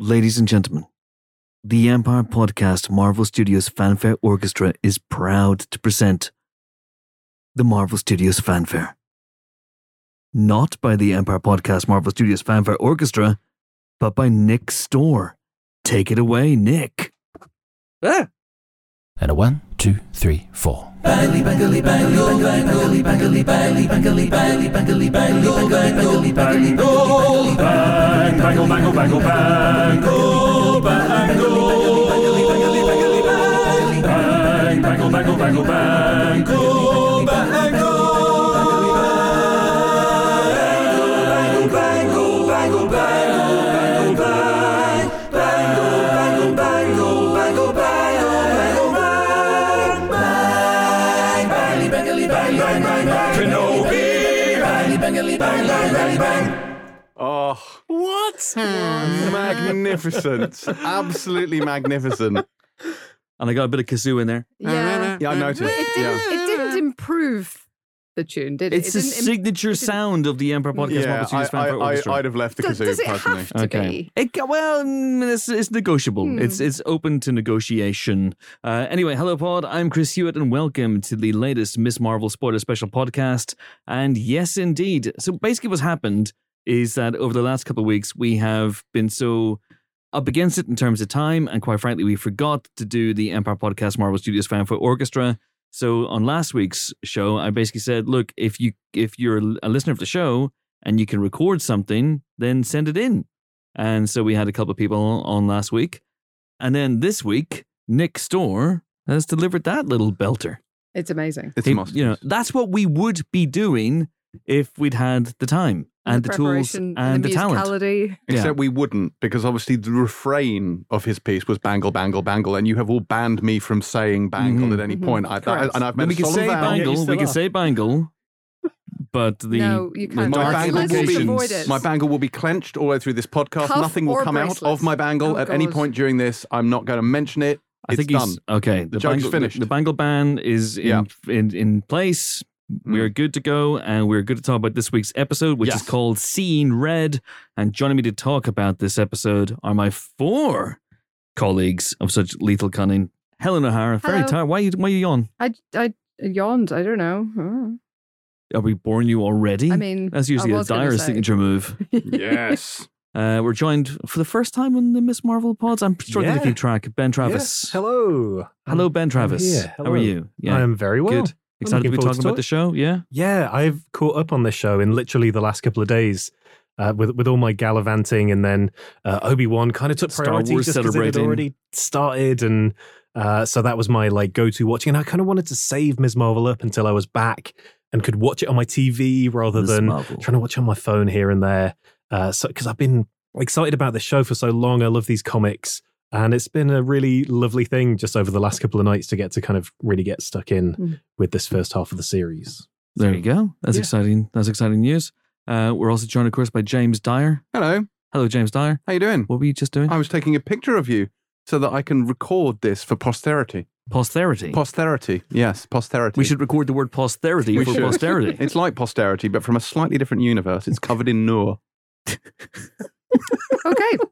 Ladies and gentlemen, the Empire Podcast Marvel Studios Fanfare Orchestra is proud to present the Marvel Studios Fanfare. Not by the Empire Podcast Marvel Studios Fanfare Orchestra, but by Nick Storr. Take it away, Nick. Ah! And a one, two, three, four. Bangle, bangle, bangle, bangle, bangle. Bang, bangle, bangle, bangle, bangle, bangle. What? magnificent. Absolutely magnificent. And I got a bit of kazoo in there. Yeah. Yeah, I noticed. It didn't, Yeah. it didn't improve the tune, did it? It's the it didn't im- signature it sound of the Empire Podcast Yeah, Marvel I, Studios Fanfare I, I, Orchestra. I'd have left the Does, kazoo does it personally. have to Okay. be? It, well, mm, it's, it's negotiable. Hmm. It's it's open to negotiation. Uh, anyway, hello, Pod. I'm Chris Hewitt, and welcome to the latest Miss Marvel spoiler special podcast. And yes, indeed. So basically, what's happened is that over the last couple of weeks, we have been so up against it in terms of time, and quite frankly, we forgot to do the Empire Podcast Marvel Studios Fanfare Orchestra. So on last week's show, I basically said, look, if you if you're a listener of the show and you can record something, then send it in. And so we had a couple of people on last week. And then this week, Nick Storr has delivered that little belter. It's amazing. It's He- a must. you know, that's what we would be doing if we'd had the time and the, tools preparation and the, the talent. musicality. Except Yeah. we wouldn't, because obviously the refrain of his piece was bangle, bangle, bangle, and you have all banned me from saying bangle Mhm. at any Mhm. point. I, Correct. and I've Then made we a could say vow. bangle, you we still could say bangle, but the, No, you can't. My bangle, will be, my bangle will be clenched all the way through this podcast. Cuff Nothing will or come out of my bangle Oh, at any point during this. I'm not going to mention it. I It's think he's done. okay. The, joke's bangle, finished. The, bangle ban is in Yeah. in, in place. We're good to go, and we're good to talk about this week's episode, which is called Seeing Red. And joining me to talk about this episode are my four colleagues of such lethal cunning. Helen O'Hara, very Hello. tired. Why you why are you yawn? I, I yawned. I don't know. Oh. Are we boring you already? I mean, that's usually I a was gonna dire signature move. yes. Uh, we're joined for the first time on the Miss Marvel pods. I'm struggling to Yeah. keep track. Ben Travis. Yes. Hello. Hello, Ben Travis. here. How are Hello. you? I am very well. Good. Excited to be talking to about it. the show. Yeah. Yeah, I've caught up on this show in literally the last couple of days. Uh, with with all my gallivanting, and then uh, Obi Wan kind of took Star priority Wars just because it had already started, and uh, so that was my like go to watching. And I kind of wanted to save Ms. Marvel up until I was back and could watch it on my TV rather Miss than Marvel. trying to watch it on my phone here and there. Uh, so because I've been excited about this show for so long, I love these comics, and it's been a really lovely thing just over the last couple of nights to get to kind of really get stuck in Mm. with this first half of the series. There you go. That's Yeah. exciting. That's exciting news. Uh, we're also joined, of course, by James Dyer. Hello. Hello, James Dyer. How are you doing? What were you just doing? I was taking a picture of you so that I can record this for posterity. Posterity. Posterity. Yes, posterity. we should record the word posterity We for should. posterity. It's like posterity, but from a slightly different universe. It's covered in Noor. okay.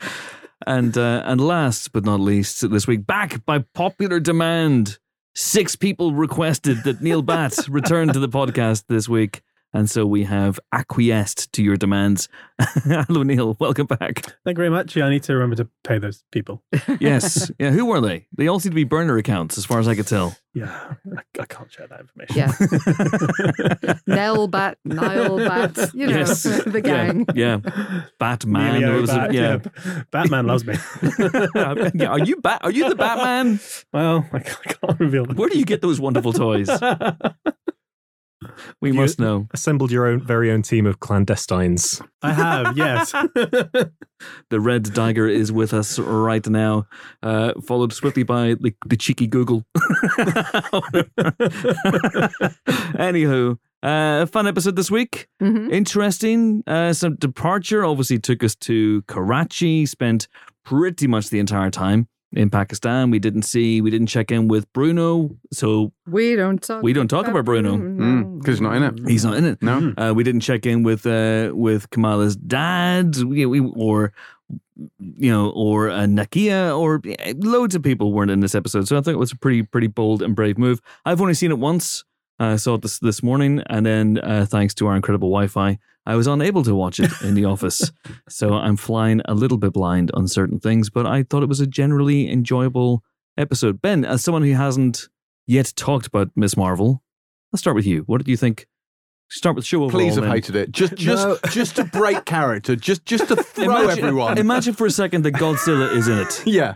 and uh, and last but not least, this week, back by popular demand, six people requested that Neel Bhatt return to the podcast this week. And so we have acquiesced to your demands. Hello, Neel. Welcome back. Thank you very much. Yeah, I need to remember to pay those people. Yes. Yeah. Who were they? They all seem to be burner accounts, as far as I could tell. Yeah, I, I can't share that information. Yeah. Nell Bat, Nile Bat, you know, Yes. the gang. Yeah. yeah. Batman. Emilio was it- Bat- yeah. yeah. Batman loves me. yeah. Are you Bat? Are you the Batman? well, I can't, I can't reveal them. Where do you get those wonderful toys? We You- must know. Assembled your own very own team of clandestines. I have, yes. The red dagger is with us right now, uh, followed swiftly by the, the cheeky Google. Anywho, uh, fun episode this week. Mhm. Interesting. Uh, some departure obviously took us to Karachi, spent pretty much the entire time. In Pakistan. We didn't see, we didn't check in with Bruno, so We don't talk. We don't talk about Bruno. Mm, 'cause he's not in it. he's not in it. No. Uh, we didn't check in with uh, with Kamala's dad, we, we, or you know, or uh, Nakia, or eh, loads of people weren't in this episode. So I think it was a pretty pretty bold and brave move. I've only seen it once. I saw it this this morning, and then uh, thanks to our incredible Wi-Fi, I was unable to watch it in the office. So I'm flying a little bit blind on certain things, but I thought it was a generally enjoyable episode. Ben, as someone who hasn't yet talked about Miss Marvel, let's start with you. What did you think? Start with the show overall. Please have then. hated it. Just, just, No. just to break character. Just, just to throw Imagine- everyone. Imagine for a second that Godzilla is in it. yeah.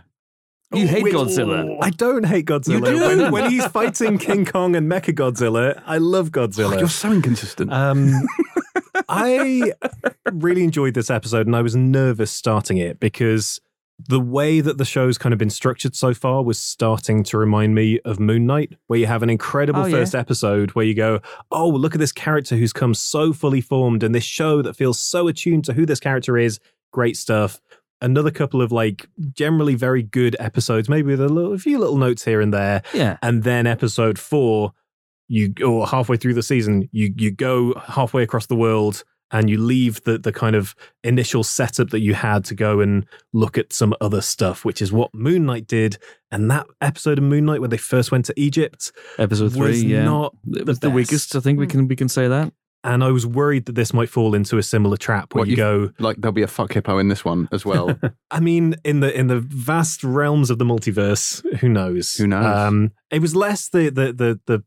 You hate Which- Godzilla. I don't hate Godzilla. You do? When, he's fighting King Kong and Mecha Godzilla, I love Oh, Godzilla. you're so inconsistent. Um, I really enjoyed this episode, and I was nervous starting it because the way that the show's kind of been structured so far was starting to remind me of Moon Knight, where you have an incredible Oh, yeah. first episode where you go, "Oh, look at this character who's come so fully formed, and this show that feels so attuned to who this character is. Great stuff." Another couple of like generally very good episodes, maybe with a, little, a few little notes here and there, Yeah. and then episode four, you or halfway through the season, you you go halfway across the world and you leave the the kind of initial setup that you had to go and look at some other stuff, which is what Moon Knight did. And that episode of Moon Knight where they first went to Egypt Episode three, was yeah. not the, was the best. weakest. I think we can we can say that. And I was worried that this might fall into a similar trap where What, you you- go, like there'll be a fuck hippo in this one as well. I mean, in the in the vast realms of the multiverse, who knows? Who knows? Um, it was less the the the the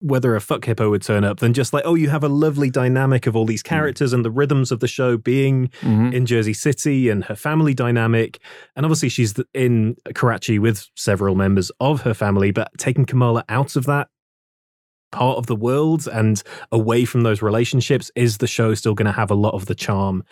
whether a fuck hippo would turn up than just like, oh, you have a lovely dynamic of all these characters and the rhythms of the show being Mhm. in Jersey City and her family dynamic. And obviously, she's in Karachi with several members of her family, but taking Kamala out of that part of the world and away from those relationships is the show still going to have a lot of the charm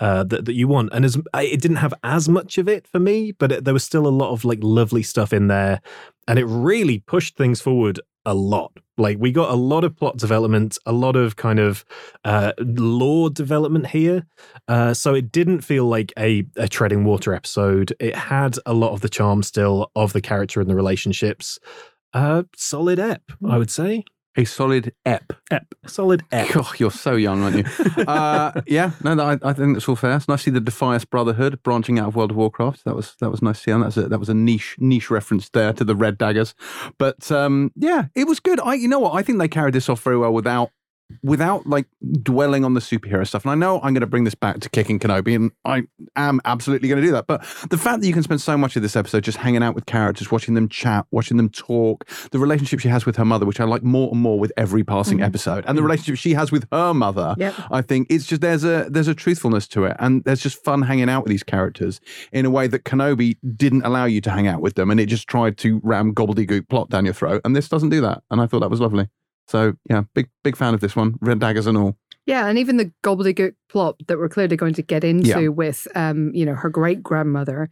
uh, that, that you want. And as it didn't have as much of it for me but it, there was still a lot of like lovely stuff in there. And it really pushed things forward a lot. Like we got a lot of plot development a lot of kind of uh, lore development here. Uh, so it didn't feel like a, a treading water episode. It had a lot of the charm still of the character and the relationships. Uh, solid ep i would say a solid ep. ep solid ep Oh, you're so young, aren't you? uh, yeah, no, I, I think that's all fair. It's nice to see the Defias Brotherhood branching out of World of Warcraft. That was that was nice to see. And that's a, that was a niche niche reference there to the Red Daggers. But um, yeah, it was good. I, you know what? I think they carried this off very well without without like dwelling on the superhero stuff. And I know I'm going to bring this back to kicking Kenobi, and I am absolutely going to do that. But the fact that you can spend so much of this episode just hanging out with characters, watching them chat, watching them talk, the relationship she has with her mother, which I like more and more with every passing mm-hmm. episode, and the mm-hmm. relationship she has with her mother, Yep. I think it's just there's a there's a truthfulness to it, and there's just fun hanging out with these characters in a way that Kenobi didn't allow you to hang out with them, and it just tried to ram gobbledygook plot down your throat, and this doesn't do that, and I thought that was lovely. So yeah, big big fan of this one, red daggers and all. Yeah, and even the gobbledygook plot that we're clearly going to get into Yeah. with, um, you know, her great grandmother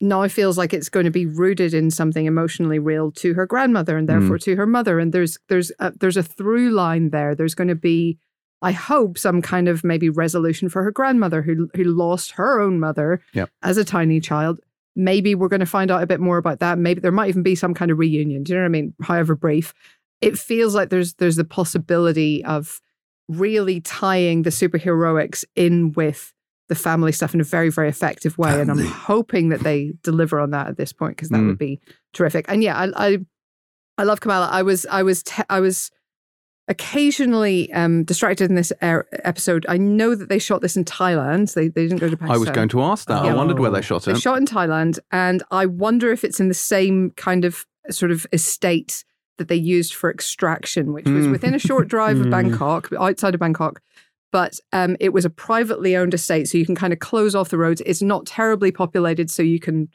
now feels like it's going to be rooted in something emotionally real to her grandmother and therefore to her mother. And there's there's a, there's a through line there. There's going to be, I hope, some kind of maybe resolution for her grandmother who who lost her own mother Yep. as a tiny child. Maybe we're going to find out a bit more about that. Maybe there might even be some kind of reunion. Do you know what I mean? However brief, it feels like there's there's the possibility of really tying the superheroics in with the family stuff in a very very effective way and i'm hoping that they deliver on that at this point because that Mm. would be terrific. And yeah i i, I love kamala. I was i was te- i was occasionally um distracted in this er- episode. I know that they shot this in thailand. They, they didn't go to pakistan I was going to ask that. I wondered where they shot they it. shot in Thailand, and I wonder if it's in the same kind of sort of estate that they used for extraction, which was Mm. within a short drive of Mm. Bangkok, outside of Bangkok. But um, it was a privately owned estate, so you can kind of close off the roads. It's not terribly populated, so you can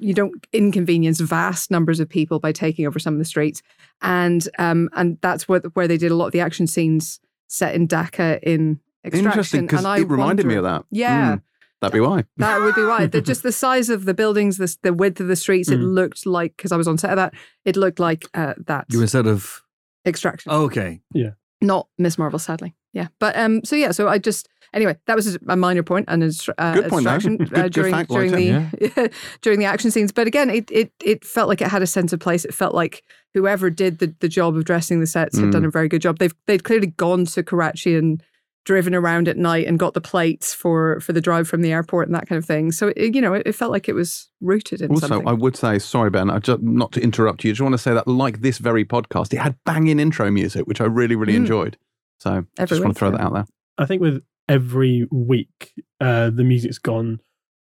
you don't inconvenience vast numbers of people by taking over some of the streets, and um, and that's where where they did a lot of the action scenes set in Dhaka in extraction. Interesting, because it reminded me of that. Yeah. Mm, that'd be why. That would be why. The, just the size of the buildings, the, the width of the streets, it Mm. looked like, because I was on set of that, it looked like uh, that You instead of extraction. oh, okay. Yeah. Not Miss Marvel, sadly. Yeah, but um, so yeah, so I just anyway, that was a minor point and a, uh, Good point, distraction Good- uh, during fact, during Lloyd, the during the action scenes. But again, it it it felt like it had a sense of place. It felt like whoever did the, the job of dressing the sets had Mm. done a very good job. They've they'd clearly gone to Karachi and driven around at night and got the plates for for the drive from the airport and that kind of thing. So it, you know, it, it felt like it was rooted in Also, something. I would say, sorry, Ben, I just, not to interrupt you, I just want to say that, like this very podcast, it had banging intro music, which I really, really Mm. enjoyed. So, just Every want to throw yeah. that out there. I think with every week, uh, the music's gone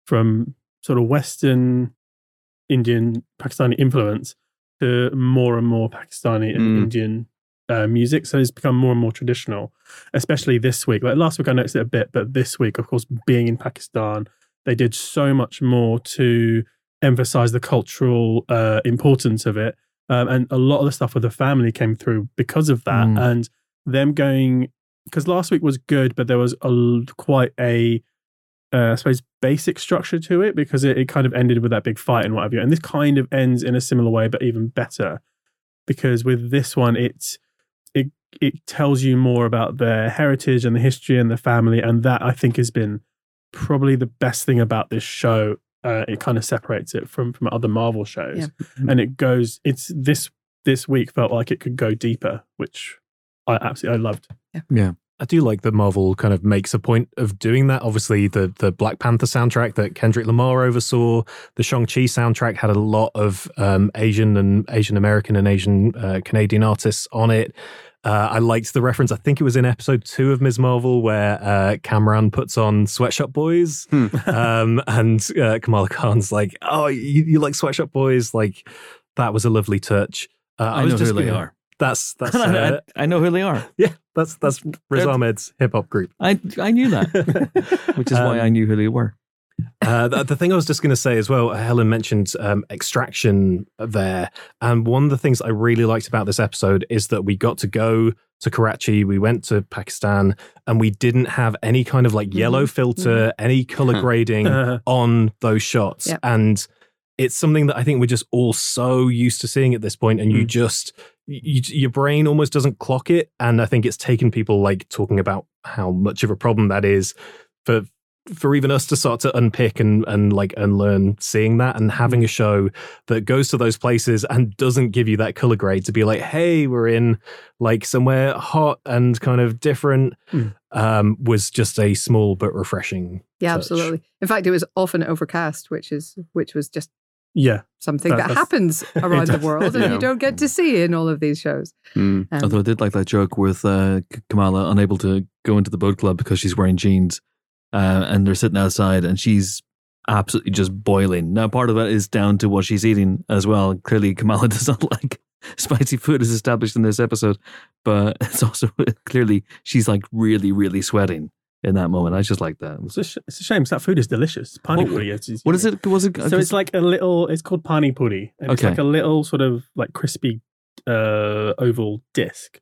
from sort of Western Indian Pakistani influence to more and more Pakistani and Mm. Indian uh, music. So it's become more and more traditional, especially this week. Like last week, I noticed it a bit, but this week, of course, being in Pakistan, they did so much more to emphasize the cultural uh, importance of it. Um, and a lot of the stuff with the family came through because of that. Mm. And them going, because last week was good, but there was a, quite a, uh, I suppose, basic structure to it because it, it kind of ended with that big fight and what have you. And this kind of ends in a similar way, but even better because with this one, it's it it tells you more about their heritage and the history and the family, and that I think has been probably the best thing about this show. Uh, it kind of separates it from from other Marvel shows, Yeah. and it goes. It's this this week felt like it could go deeper, which I absolutely I loved. Yeah. I do like that Marvel kind of makes a point of doing that. Obviously, the the Black Panther soundtrack that Kendrick Lamar oversaw, the Shang Chi soundtrack had a lot of um, Asian and Asian American and Asian uh, Canadian artists on it. Uh, I liked the reference. I think it was in episode two of Ms. Marvel where uh, Kamran puts on Sweatshop Boys, Hmm. um, and uh, Kamala Khan's like, "Oh, you, you like Sweatshop Boys?" Like that was a lovely touch. Uh, I, was know just who they gonna- are. That's that's I, uh, I know who they are. yeah, that's that's Riz Ahmed's hip hop group. I I knew that, which is why Um, I knew who they were. Uh, the, the thing I was just going to say as well, Helen mentioned um, extraction there. And one of the things I really liked about this episode is that we got to go to Karachi, we went to Pakistan, and we didn't have any kind of like yellow filter, any color grading on those shots. Yep. And it's something that I think we're just all so used to seeing at this point, and you Mm. just you, your brain almost doesn't clock it. And I think it's taken people like talking about how much of a problem that is for for even us to start to unpick and and like unlearn seeing that and having a show that goes to those places and doesn't give you that color grade to be like, hey, we're in like somewhere hot and kind of different. Hmm. Um, was just a small but refreshing. yeah, touch. absolutely. In fact, it was often overcast, which is which was just yeah, something That- that, happens around the does. world and Yeah. you don't get to see in all of these shows. Mm. Um, Although I did like that joke with uh, Kamala unable to go into the boat club because she's wearing jeans, uh, and they're sitting outside, and she's absolutely just boiling. Now, part of that is down to what she's eating as well. Clearly, Kamala does not like spicy food, as established in this episode, but it's also clearly she's like really, really sweating in that moment. I just like that. it's a, sh- it's a shame that food is delicious. Pani What- puri. It's, it's, What is it? Was it? So it's like a little. It's called pani puri, and it's like a little sort of like crispy uh, oval disc,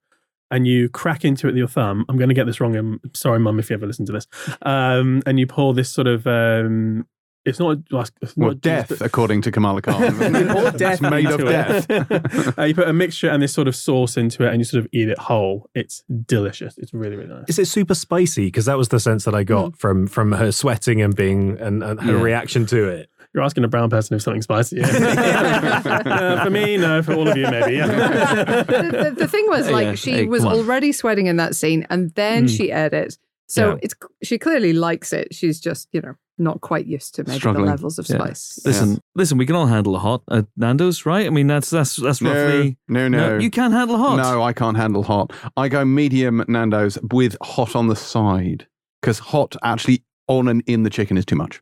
and you crack into it with your thumb. I'm going to get this wrong. I'm sorry, mum, if you ever listen to this. Um, and you pour this sort of. Um, it's not like it's Well, not death, juice, according to Kamala Khan. It's death made of into death. uh, you put a mixture and this sort of sauce into it, and you sort of eat it whole. It's delicious. It's really really nice. Is it super spicy? Because that was the sense that I got from from her sweating and being and, and her Yeah. reaction to it. You're asking a brown person if something's spicy. Yeah. Uh, for me, no. For all of you, maybe. Yeah. the, the, the thing was, like, Yeah, she hey, was already sweating in that scene, and then Mm. she edit. So Yeah. it's she clearly likes it. She's just, you know, not quite used to maybe Struggling. the levels of Yeah. spice. Listen, listen. We can all handle a hot at Nando's, right? I mean, that's that's that's No, roughly. no, no. you can't handle hot. No, I can't handle hot. I go medium Nando's with hot on the side because hot actually on and in the chicken is too much.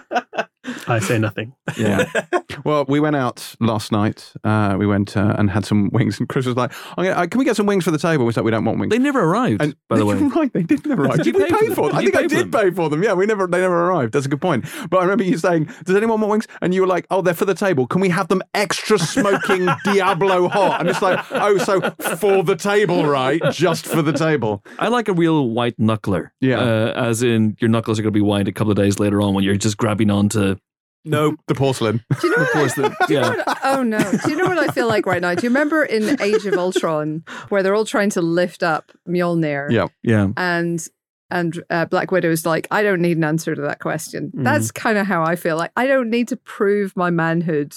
I say nothing. Yeah. Well, we went out last night. Uh, we went uh, and had some wings, and Chris was like, I'm gonna, uh, "Can we get some wings for the table?" We said, "We don't want wings." They never arrived, And by the way. right, they didn't arrive. Did Did, we pay for pay them? for them? Did I think I did them? pay for them. Yeah, we never, they never arrived. That's a good point. But I remember you saying, "Does anyone want wings?" And you were like, "Oh, they're for the table. Can we have them extra smoking Diablo hot?" And it's like, "Oh, so for the table, right? Just for the table." I like a real white knuckler. Yeah. Uh, as in, your knuckles are going to be white a couple of days later on when you're just grabbing onto No, The porcelain. Do you know Of what I- course, the, Do you know yeah. what- oh no! Do you know what I feel like right now? Do you remember in Age of Ultron where they're all trying to lift up Mjolnir? Yeah. Yeah. And and uh, Black Widow's like, I don't need an answer to that question. Mm. That's kind of how I feel. Like I don't need to prove my manhood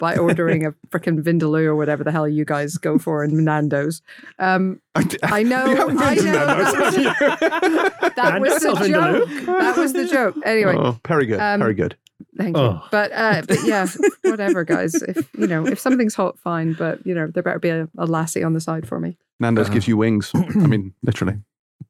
by ordering a freaking Vindaloo or whatever the hell you guys go for in Nando's. Um, I know, You I been to know. Nando's, That was, that was the Nando's Vindaloo? joke. That was the joke. Anyway, Oh, very good. Um, very good. Thank you. Oh. But uh, but yeah, whatever, guys. If you know, if something's hot, fine. But you know, there better be a, a lassi on the side for me. Nando's uh, gives you wings. I mean, literally.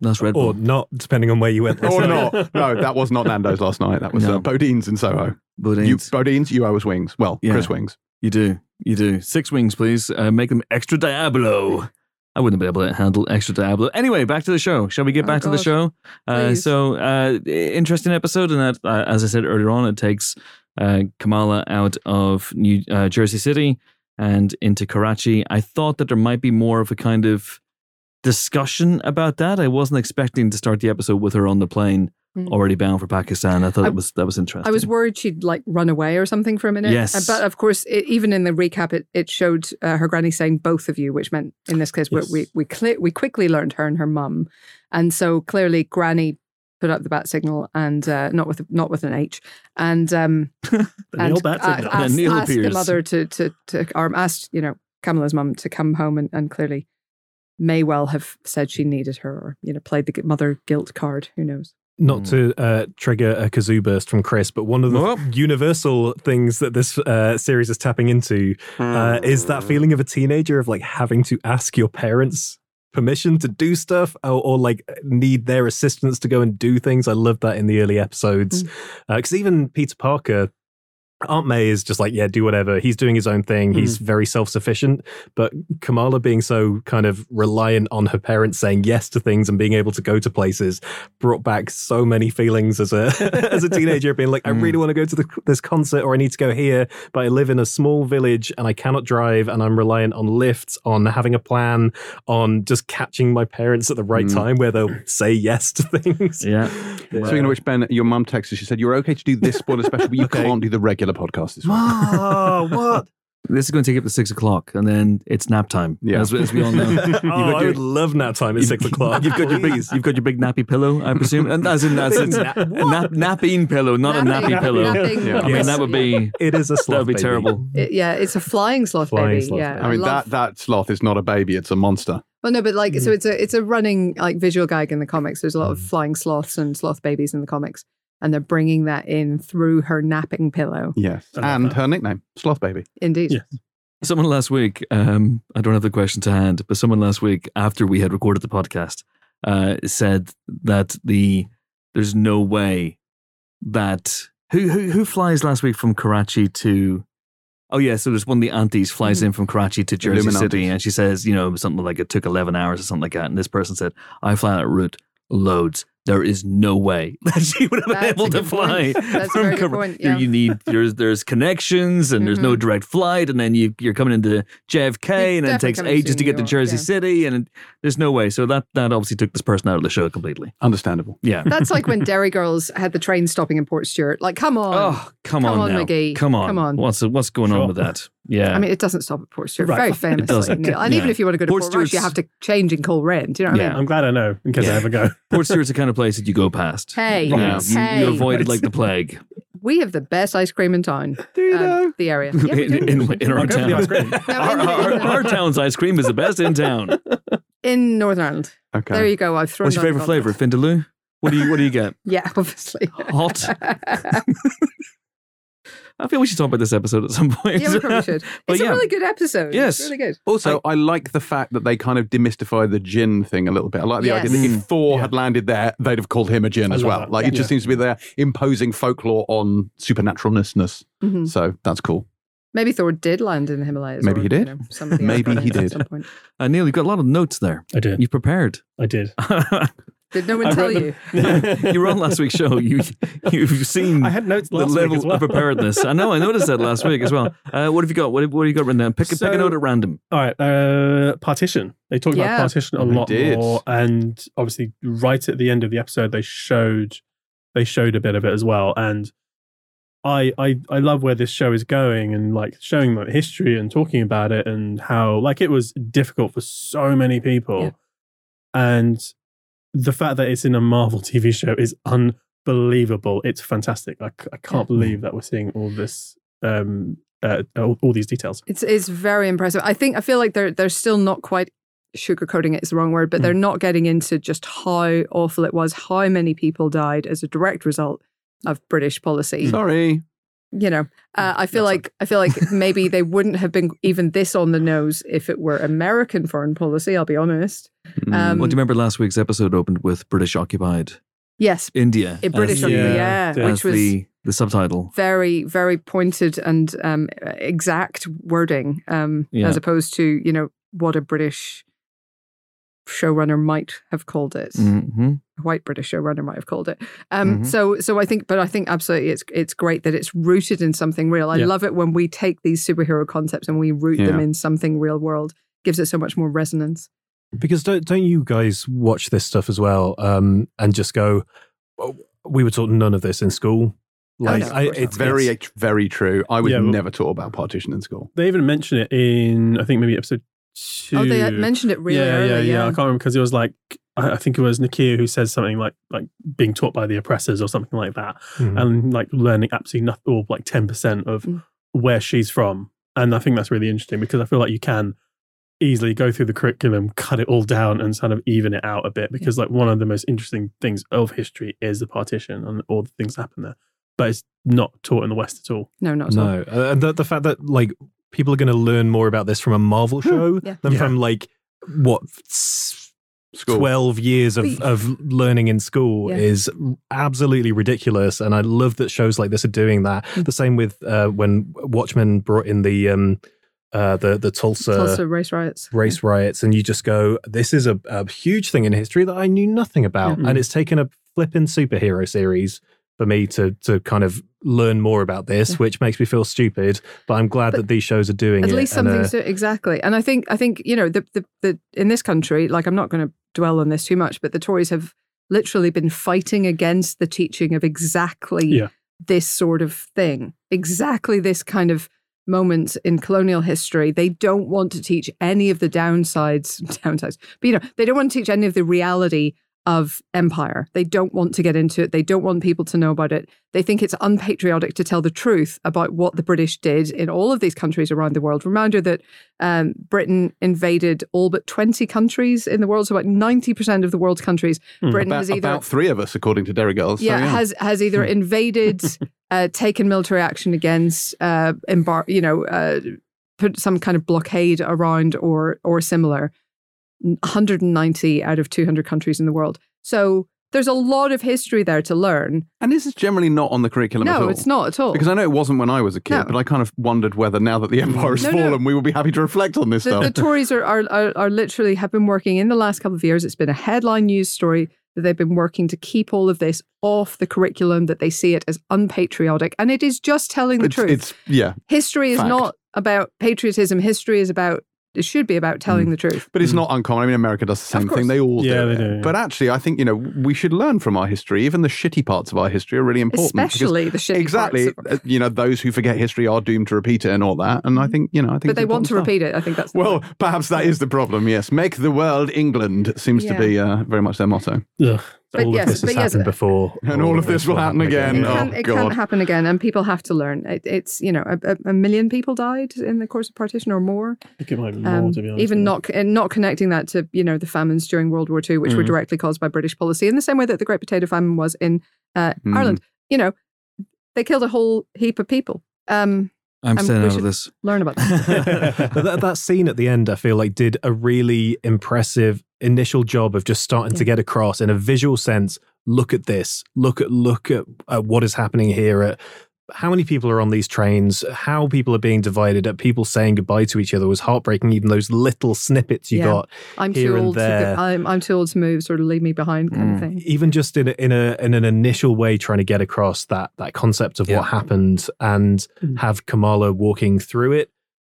That's Red or not, depending on where you went. Or night. not. No, that was not Nando's last night. That was No. uh, Bodean's in Soho. Boudin's. You, Bodean's, you owe us wings. Well, Yeah. Chris wings. You do. You do. Six wings, please. Uh, make them extra Diablo. I wouldn't be able to handle extra Diablo. Anyway, back to the show. Shall we get Oh, back to the God. show? Uh, Please. so, uh, interesting episode. And that, uh, as I said earlier on, it takes uh, Kamala out of New uh, Jersey City and into Karachi. I thought that there might be more of a kind of discussion about that. I wasn't expecting to start the episode with her on the plane, Mm. already bound for Pakistan. I thought I- it was that was interesting. I was worried she'd like run away or something for a minute. Yes. Uh, But of course, it, even in the recap, it, it showed uh, her granny saying both of you, which meant in this case, Yes. we we cle- we quickly learned her and her mum, and so clearly granny put up the bat signal and uh, not with not with an H and um The and Neel Bat signal. And asked, Neel asked the mother to to to or asked you know Kamala's mum to come home and, and clearly may well have said she needed her or you know played the mother guilt card. Who knows? Not to uh, trigger a kazoo burst from Chris, but one of the Whoop. universal things that this uh, series is tapping into uh, is that feeling of a teenager of like having to ask your parents permission to do stuff or, or like need their assistance to go and do things. I love that in the early episodes because even Peter Parker. Aunt May is just like, yeah, do whatever. He's doing his own thing. He's hmm. very self sufficient. But Kamala being so kind of reliant on her parents saying yes to things and being able to go to places brought back so many feelings as a as a teenager, being like, I really hmm. want to go to the, this concert or I need to go here, but I live in a small village and I cannot drive and I'm reliant on lifts, on having a plan, on just catching my parents at the right hmm. time where they'll say yes to things. yeah. Speaking of which, Ben, your mum texted. She said you're okay to do this spoiler special, but you Okay. can't do the regular podcast this week. Oh, what? This is going to take up to six o'clock, and then it's nap time. Yeah. as, as we all know. oh, I would love nap time at six o'clock. You've got your big, you've got your big nappy pillow, I presume, and as in as in Na- nap, napping pillow, not a Napping- nappy pillow. napping, Yeah. I mean, yes, that would be It is a sloth. that would be baby. terrible. It- yeah, it's a flying sloth Flying baby. sloth yeah, baby. I mean, love- that that sloth is not a baby; it's a monster. Well, no, but like, Mm. so it's a it's a running like visual gag in the comics. There's a lot of flying sloths and sloth babies in the comics, and they're bringing that in through her napping pillow. Yes, and that. her nickname, Sloth Baby. Indeed. Yeah. Someone last week, um, I don't have the question to hand, but someone last week after we had recorded the podcast uh, said that the there's no way that who who who flies last week from Karachi to. Oh yeah, so there's one of the aunties flies in from Karachi to Jersey Illuminantes. City, and she says, you know, something like it took 11 hours or something like that. And this person said, I fly that route loads. There is no way that she would have been able to fly. That's from very good You- yeah. You need there's there's connections and there's no Mhm. direct flight, and then you you're coming into JFK, and then it takes ages to to New get to Jersey yeah. City, and it, there's no way. So that that obviously took this person out of the show completely. Understandable. Yeah. That's like when Derry Girls had the train stopping in Portstewart. Like, come on. Oh, come, Come on, on. McGee. Come on. Come on. What's what's going on with that? Yeah. I mean, it doesn't stop at Portstewart. Right. Very It famously. doesn't. Neel. And even if you want to go to Port Port, Rush, you have to change in Coleraine. Do you know what I Yeah. mean? I'm glad I know in case Yeah. I ever go. Portstewart's the kind of place that you go past. Hey, Yeah. You, hey. you avoid it like the plague. we have the best ice cream in town. Do you uh, know? The area. Yeah, we in, do. in, in our I'll go for the ice town. cream. No, Our, in- our, our town's ice cream is the best in town. in Northern Ireland. Okay. There you go. I've thrown What's your down the favorite flavor? Vindaloo? What do you what do you get? Yeah, obviously. Hot? I feel we should talk about this episode at some point. yeah, we probably should. But It's yeah. a really good episode. Yes. It's really good. Also, I, like the fact that they kind of demystify the djinn thing a little bit. I like the Yes. idea that if Mm. Thor Yeah. had landed there, they'd have called him a djinn I as well. that. Like it just Yeah. seems to be there imposing folklore on supernaturalness. Mhm. So that's cool. Maybe Thor did land in the Himalayas. Maybe or, he did. You know, Maybe he in At did. some point. Uh, Neel, you've got a lot of notes there. I did. You've prepared. I did. Did no one I tell you? you were on last week's show. You you've seen I had notes the last level week as well. of preparedness. I know. I noticed that last week as well. Uh, what have you got? What, have- what have you got written down? Pick, a pick a note at random. All right, uh, partition. They talked Yeah. about partition a lot more, and obviously, right at the end of the episode, they showed they showed a bit of it as well. And I, I I love where this show is going and like showing like history and talking about it and how like it was difficult for so many people, Yeah. and the fact that it's in a Marvel TV show is unbelievable. It's fantastic. I can't believe that we're seeing all this um uh, all, all these details. It's it's very impressive. I think I feel like they're they're still not quite sugarcoating it is the wrong word, but they're not getting into just how awful it was, how many people died as a direct result of British policy. Sorry. You know, uh, I feel like I feel like maybe they wouldn't have been even this on the nose if it were American foreign policy. I'll be honest. Mm. Um, well, do you remember last week's episode opened with British occupied Yes, India? in British, as the- yeah, Yeah, yeah, which was the, the subtitle. very very pointed and um, exact wording um, Yeah. as opposed to you know what a british showrunner might have called it hmm a white british showrunner might have called it um, Mhm. so so i think but i think absolutely it's it's great that it's rooted in something real i Yeah. love it when we take these superhero concepts and we root them in something real world gives it so much more resonance Because don't don't you guys watch this stuff as well um, and just go, "Oh, we were taught none of this in school. Like no, I, it's very, it's- very true. I was Yeah, well- never taught about partition in school. They even mention it in I think maybe episode two. oh they mentioned it really yeah, early yeah, yeah, yeah. I can't remember because it was like I I think it was Nakia who says something like like being taught by the oppressors or something like that, Mhm. and like learning absolutely nothing or like ten percent of Mm. where she's from. And I think that's really interesting because I feel like you can easily go through the curriculum, cut it all down, and sort of even it out a bit. Because like one of the most interesting things of history is the partition and all the things that happen there, but it's not taught in the West at all. no not at all. no, Uh, and the, the fact that like people are going to learn more about this from a Marvel show Yeah. than Yeah. from like what s- School. 12 years of, of learning in school Yeah. is absolutely ridiculous and i love that shows like this are doing that Mm. the same with uh, when watchmen brought in the um uh the the tulsa, Tulsa race riots race riots and you just go this is a, a huge thing in history that i knew nothing about Yeah. and it's taken a flipping superhero series for me to to kind of learn more about this which makes me feel stupid but i'm glad But that these shows are doing at least uh, something so, exactly. And i think i think you know the, the the in this country like i'm not going to dwell on this too much but the tories have literally been fighting against the teaching of exactly Yeah. this sort of thing exactly this kind of moment in colonial history. They don't want to teach any of the downsides downsides but you know they don't want to teach any of the reality of empire they don't want to get into it they don't want people to know about it they think it's unpatriotic to tell the truth about what the British did in all of these countries around the world. Reminder that um, Britain invaded all but 20 countries in the world, so about 90% of the world's countries. Hmm. Britain About, has either about three of us, according to Derry Girls. So, yeah, yeah. has has either invaded, uh, taken military action against, uh, embar- you know, uh, put some kind of blockade around or or similar. 190 out of 200 countries in the world. So there's a lot of history there to learn. and this is generally not on the curriculum at No, it's not at all. Because I know it wasn't when I was a kid, No. but I kind of wondered whether now that the empire has No, no. fallen, we would be happy to reflect on this the, stuff. the Tories are, are, are, are literally have been working in the last couple of years. It's been a headline news story that they've been working to keep all of this off the curriculum, that they see it as unpatriotic. And it is just telling the it's, truth. it's yeah, History is fact. not about patriotism. History is about, it should be about telling Mm. the truth. but it's not uncommon. I mean, America does the same thing. They all Yeah, do. they do, yeah. But actually, I think you know we should learn from our history. Even the shitty parts of our history are really important. Especially the shitty exactly, parts. of- uh, you know, those who forget history are doomed to repeat it and all that. And I think you know, I think, but they want to important repeat it. I think that's stuff. Well, perhaps that is the problem. Yes, make the world England seems to be uh, very much their motto. Ugh. But all yes, of this has but yes, before And all of this will happen again. it, Oh, can, it God. can't happen again, and people have to learn. It, it's you know a, a, a million people died in the course of partition or more. I think it might be more, Um, to be honest. even not and not connecting that to you know the famines during World War II, which were Mhm. directly caused by British policy, in the same way that the Great Potato Famine was in uh, Mm. Ireland. You know, they killed a whole heap of people. Um, I'm staying out of this. learn about that. that, that scene at the end, I feel like, did a really impressive initial job of just starting to get across in a visual sense. Look at this. Look at look at, at what is happening here. At how many people are on these trains? How people are being divided. At people saying goodbye to each other was heartbreaking. Even those little snippets you Yeah. got. I'm Here too and old. To there. go, I'm, I'm too old to move. Sort of leave me behind, kind Mm. of thing. even just in a, in a in an initial way trying to get across that that concept of Yeah. what happened and Mm. have Kamala walking through it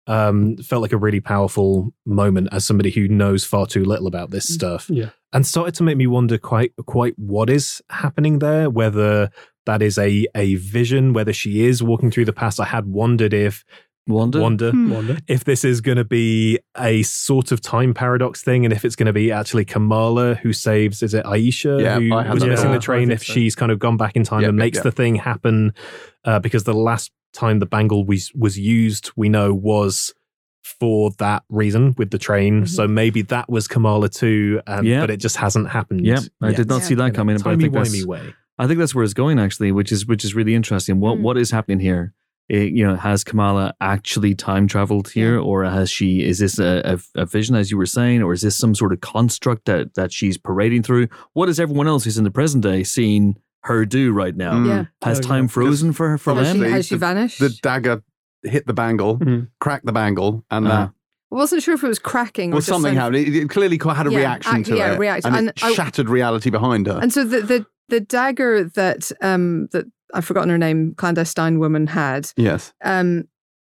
um felt like a really powerful moment as somebody who knows far too little about this Mm. stuff Yeah. and started to make me wonder quite quite what is happening there. Whether that is a a vision, whether she is walking through the past. I had wondered if Wanda. wonder Hmm. If this is going to be a sort of time paradox thing, and if it's going to be actually Kamala who saves, is it Aisha Yeah, who I had was that missing thought. the train? If so. she's kind of gone back in time Yep, and yep, makes yep. the thing happen, uh, because the last time the bangle was was used, we know was for that reason with the train. Mhm. So maybe that was Kamala too, um, Yeah. but it just hasn't happened. Yeah, I yet did not Yeah. see that coming, but I timey think that's, wimey way. I think that's where it's going actually, which is which is really interesting. What Mm. what is happening here? It- you know, has Kamala actually time traveled here, Yeah. or has she? Is this a, a, a vision, as you were saying, or is this some sort of construct that that she's parading through? What is everyone else who's in the present day seeing her do right now? Mm. Yeah. Has Oh, time frozen for her for Has she, them? has she the- vanished? The dagger hit the bangle, Mhm. cracked the bangle, and Uh-huh. that I wasn't sure if it was cracking or well, just something some- happened. It, it clearly had a Yeah, reaction to yeah, it, react- and, and it I- shattered reality behind her. And so the the the dagger that um that I've forgotten her name, clandestine woman had, yes, um,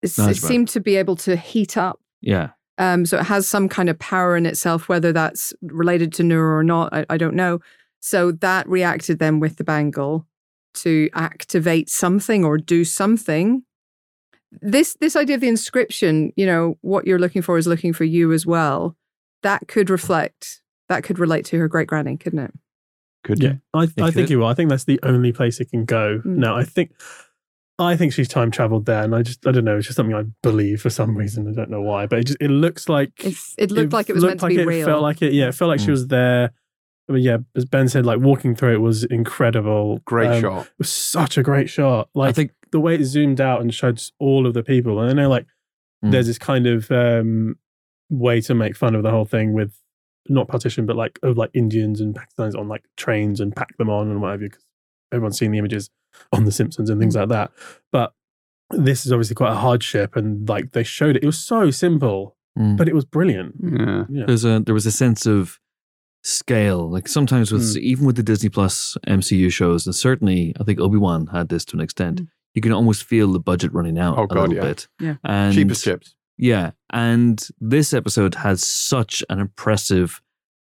it's- No, it seemed to be able to heat up. Yeah, Um, so it has some kind of power in itself, whether that's related to Noor or not, I, I don't know. So that reacted then with the bangle to activate something or do something. This this idea of the inscription, you know, what you're looking for is looking for you as well. That could reflect, that could relate to her great granny, couldn't it? could Yeah, I, I think you will. I think that's the only place it can go. Mm. No, I think, I think she's time traveled there, and I just, I don't know. It's just something I believe for some reason. I don't know why, but it just, it looks like It, it looked like it was meant looked to be it real. Felt like it. Yeah, it felt like Mm. she was there. I mean, yeah, as Ben said, like walking through it was incredible. great Um, shot. It was such a great shot. Like I think the way it zoomed out and showed all of the people. And I know, like, Mm. there's this kind of um, way to make fun of the whole thing with not partition, but like of like Indians and Pakistanis on like trains and pack them on and whatever, because everyone's seen the images on The Simpsons and things like that. But this is obviously quite a hardship, and like they showed it. It was so simple, Mm. but it was brilliant. Yeah, Yeah. there's a there was a sense of scale. Like sometimes with Mm. even with the Disney Plus MCU shows, and certainly I think Obi Wan had this to an extent. Mm. You can almost feel the budget running out Oh, a God, little yeah. bit. Yeah. and cheapest chips. Yeah, and this episode has such an impressive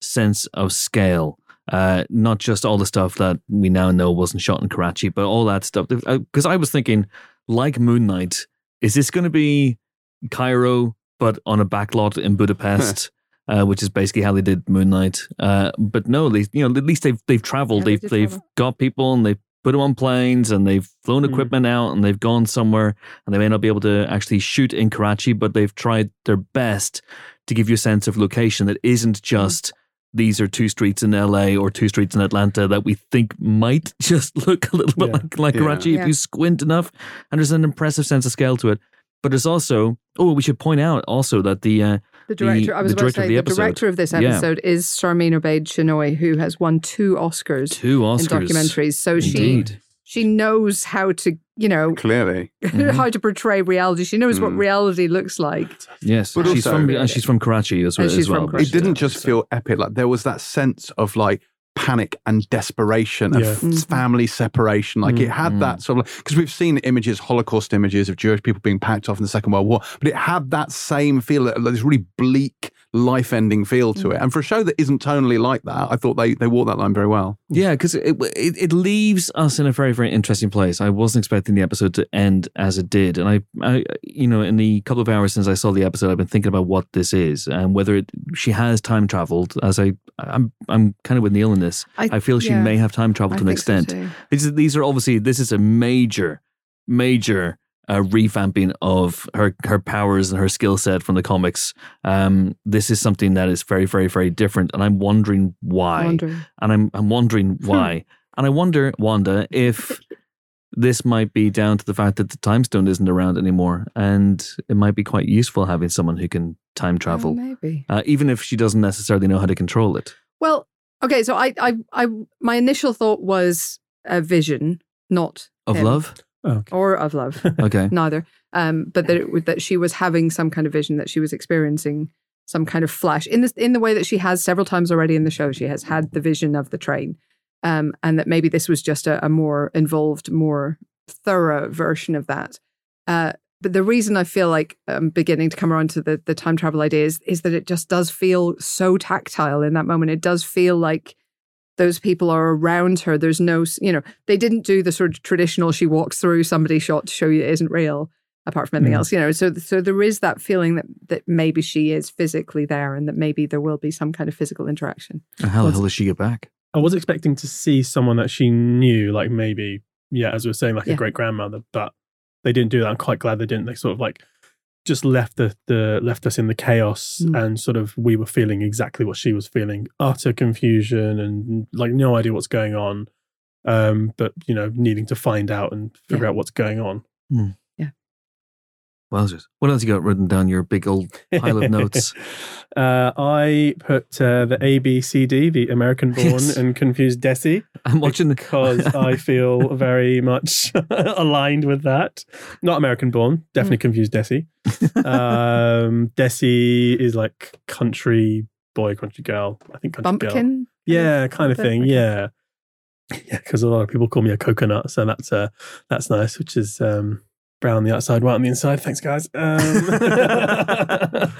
sense of scale. Uh, not just all the stuff that we now know wasn't shot in Karachi, but all that stuff. Because I was thinking, like Moon Knight, is this going to be Cairo, but on a backlot in Budapest? Uh, which is basically how they did Moon Knight. Uh, but no, they you know at least they've they've traveled, Yeah, they they've they've travel. got people and they've put them on planes and they've flown Mm. equipment out and they've gone somewhere and they may not be able to actually shoot in Karachi, but they've tried their best to give you a sense of location that isn't just these are two streets in LA or two streets in Atlanta that we think might just look a little bit Yeah. like, like Yeah. Karachi if you squint enough. And there's an impressive sense of scale to it. But there's also, oh, we should point out also that the, uh, The director, I was the about to director of say, the the, episode. director of this Yeah. episode is Sharmeen Obaid Chinoy, who has won two Oscars two Oscars. in documentaries. So she Indeed. she knows how to, you know, Clearly, Mhm. how to portray reality. She knows what Mm. reality looks like. Yes, But she's also- from and she's from Karachi as well. And she's as well. from Karachi. it didn't just so- feel epic. Like there was that sense of like panic and desperation of Yeah. f- Mhm. family separation. Like it had that sort of because we've seen images, Holocaust images of Jewish people being packed off in the Second World War, but it had that same feel, like this really bleak, life-ending feel to it. Mm. And for a show that isn't tonally like that, I thought they they walked that line very well. Yeah, because it, it it leaves us in a very very interesting place. I wasn't expecting the episode to end as it did, and I, I you know, in the couple of hours since I saw the episode, I've been thinking about what this is and whether it, she has time traveled. As I, I'm I'm kind of with Neel in this. I feel she yeah, may have time traveled I to an think so extent. too. These, these are obviously this is a major, major uh, revamping of her her powers and her skill set from the comics. Um, this is something that is very, very, very different, and I'm wondering why. Wondering. And I'm I'm wondering why. and I wonder, Wanda, if this might be down to the fact that the time stone isn't around anymore, and it might be quite useful having someone who can time Oh, travel, maybe. uh, even if she doesn't necessarily know how to control it. Well, okay. So I, I, I, my initial thought was a vision, not Of him. love, Oh, okay. or of love. okay. neither. Um, but that it, that she was having some kind of vision, that she was experiencing some kind of flash in the in the way that she has several times already in the show. She has had the vision of the train, um, and that maybe this was just a, a more involved, more thorough version of that. Uh, but the reason I feel like I'm beginning to come around to the the time travel idea is, is that it just does feel so tactile in that moment. It does feel like those people are around her. There's no, you know, they didn't do the sort of traditional she walks through somebody shot to show you it isn't real, apart from anything Mm. else, you know. So so there is that feeling that that maybe she is physically there and that maybe there will be some kind of physical interaction. How the hell does she get back? I was expecting to see someone that she knew, like maybe, yeah, as we were saying, like Yeah. a great grandmother, but they didn't do that. I'm quite glad they didn't. They sort of like just left the, the left us in the chaos Mm. and sort of we were feeling exactly what she was feeling. Utter confusion and like no idea what's going on. Um, but you know, needing to find out and figure Yeah. out what's going on. Wowzers. What else you got written down your big old pile of notes? uh, I put uh, the ABCD, the American born Yes. and confused Desi. I'm watching the because I feel very much aligned with that. Not American born, definitely confused Desi. Um, Desi is like country boy, country girl. I think country girl. Bumpkin? Yeah, kind of thing. okay. Yeah, yeah. Because a lot of people call me a coconut, so that's uh, that's nice. Which is um, brown on the outside, white on the inside. Thanks, guys. Um,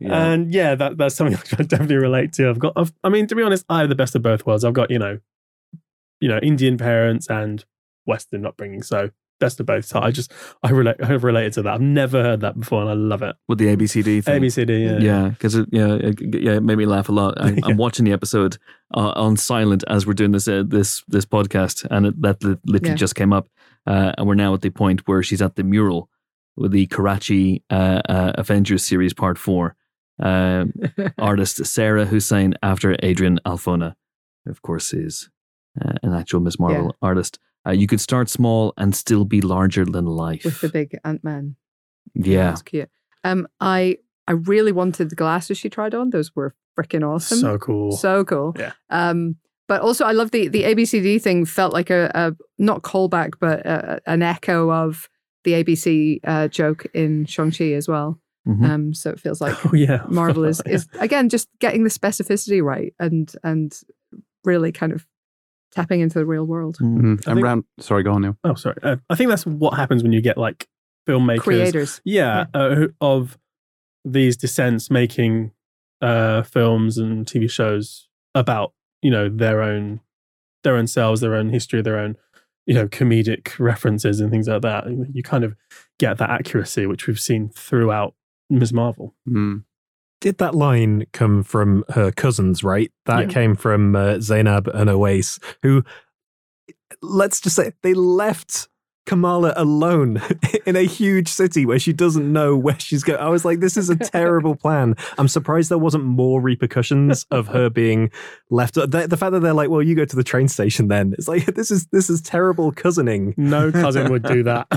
Yeah. And yeah, that that's something I definitely relate to. I've got. I've, I mean, to be honest, I have the best of both worlds. I've got you know, you know, Indian parents and Western upbringing, so best of both. So I just I relate. I've related to that. I've never heard that before, and I love it. with the ABCD thing. ABCD. Yeah. Yeah, because it, yeah, it, yeah, it made me laugh a lot. I, Yeah. I'm watching the episode uh, on silent as we're doing this uh, this this podcast, and it, that literally Yeah. just came up, uh, and we're now at the point where she's at the mural with the Karachi uh, uh, Avengers series Part Four. Um, artist Sarah Hussein after Adrian Alphona, of course, is uh, an actual Miss Marvel Yeah. artist. Uh, you could start small and still be larger than life. with the big Ant Man. yeah, That's cute. Um, I I really wanted the glasses she tried on. Those were freaking awesome. So cool. So cool. Yeah. Um, but also I love the the ABCD thing. Felt like a, a not callback, but a, an echo of the ABC uh, joke in Shang Chi as well. Mhm. Um, so it feels like oh yeah. Marvel is is again just getting the specificity right and and really kind of tapping into the real world. Mm. Mhm. I And think- round. Sorry, go on, Neel. Oh, sorry. Uh, I think that's what happens when you get like filmmakers. Creators. yeah, Uh, of these descents making uh, films and TV shows about you know their own their own selves, their own history, their own you know comedic references and things like that. You kind of get that accuracy, which we've seen throughout Ms. Marvel. Mm. Did that line come from her cousins, right? That Yeah. came from uh, Zainab and Owais, who, let's just say, they left Kamala alone in a huge city where she doesn't know where she's going. I was like, this is a terrible plan. I'm surprised there wasn't more repercussions of her being left. The, the fact that they're like, well, you go to the train station then. It's like, this is this is terrible cousining. No cousin would do that.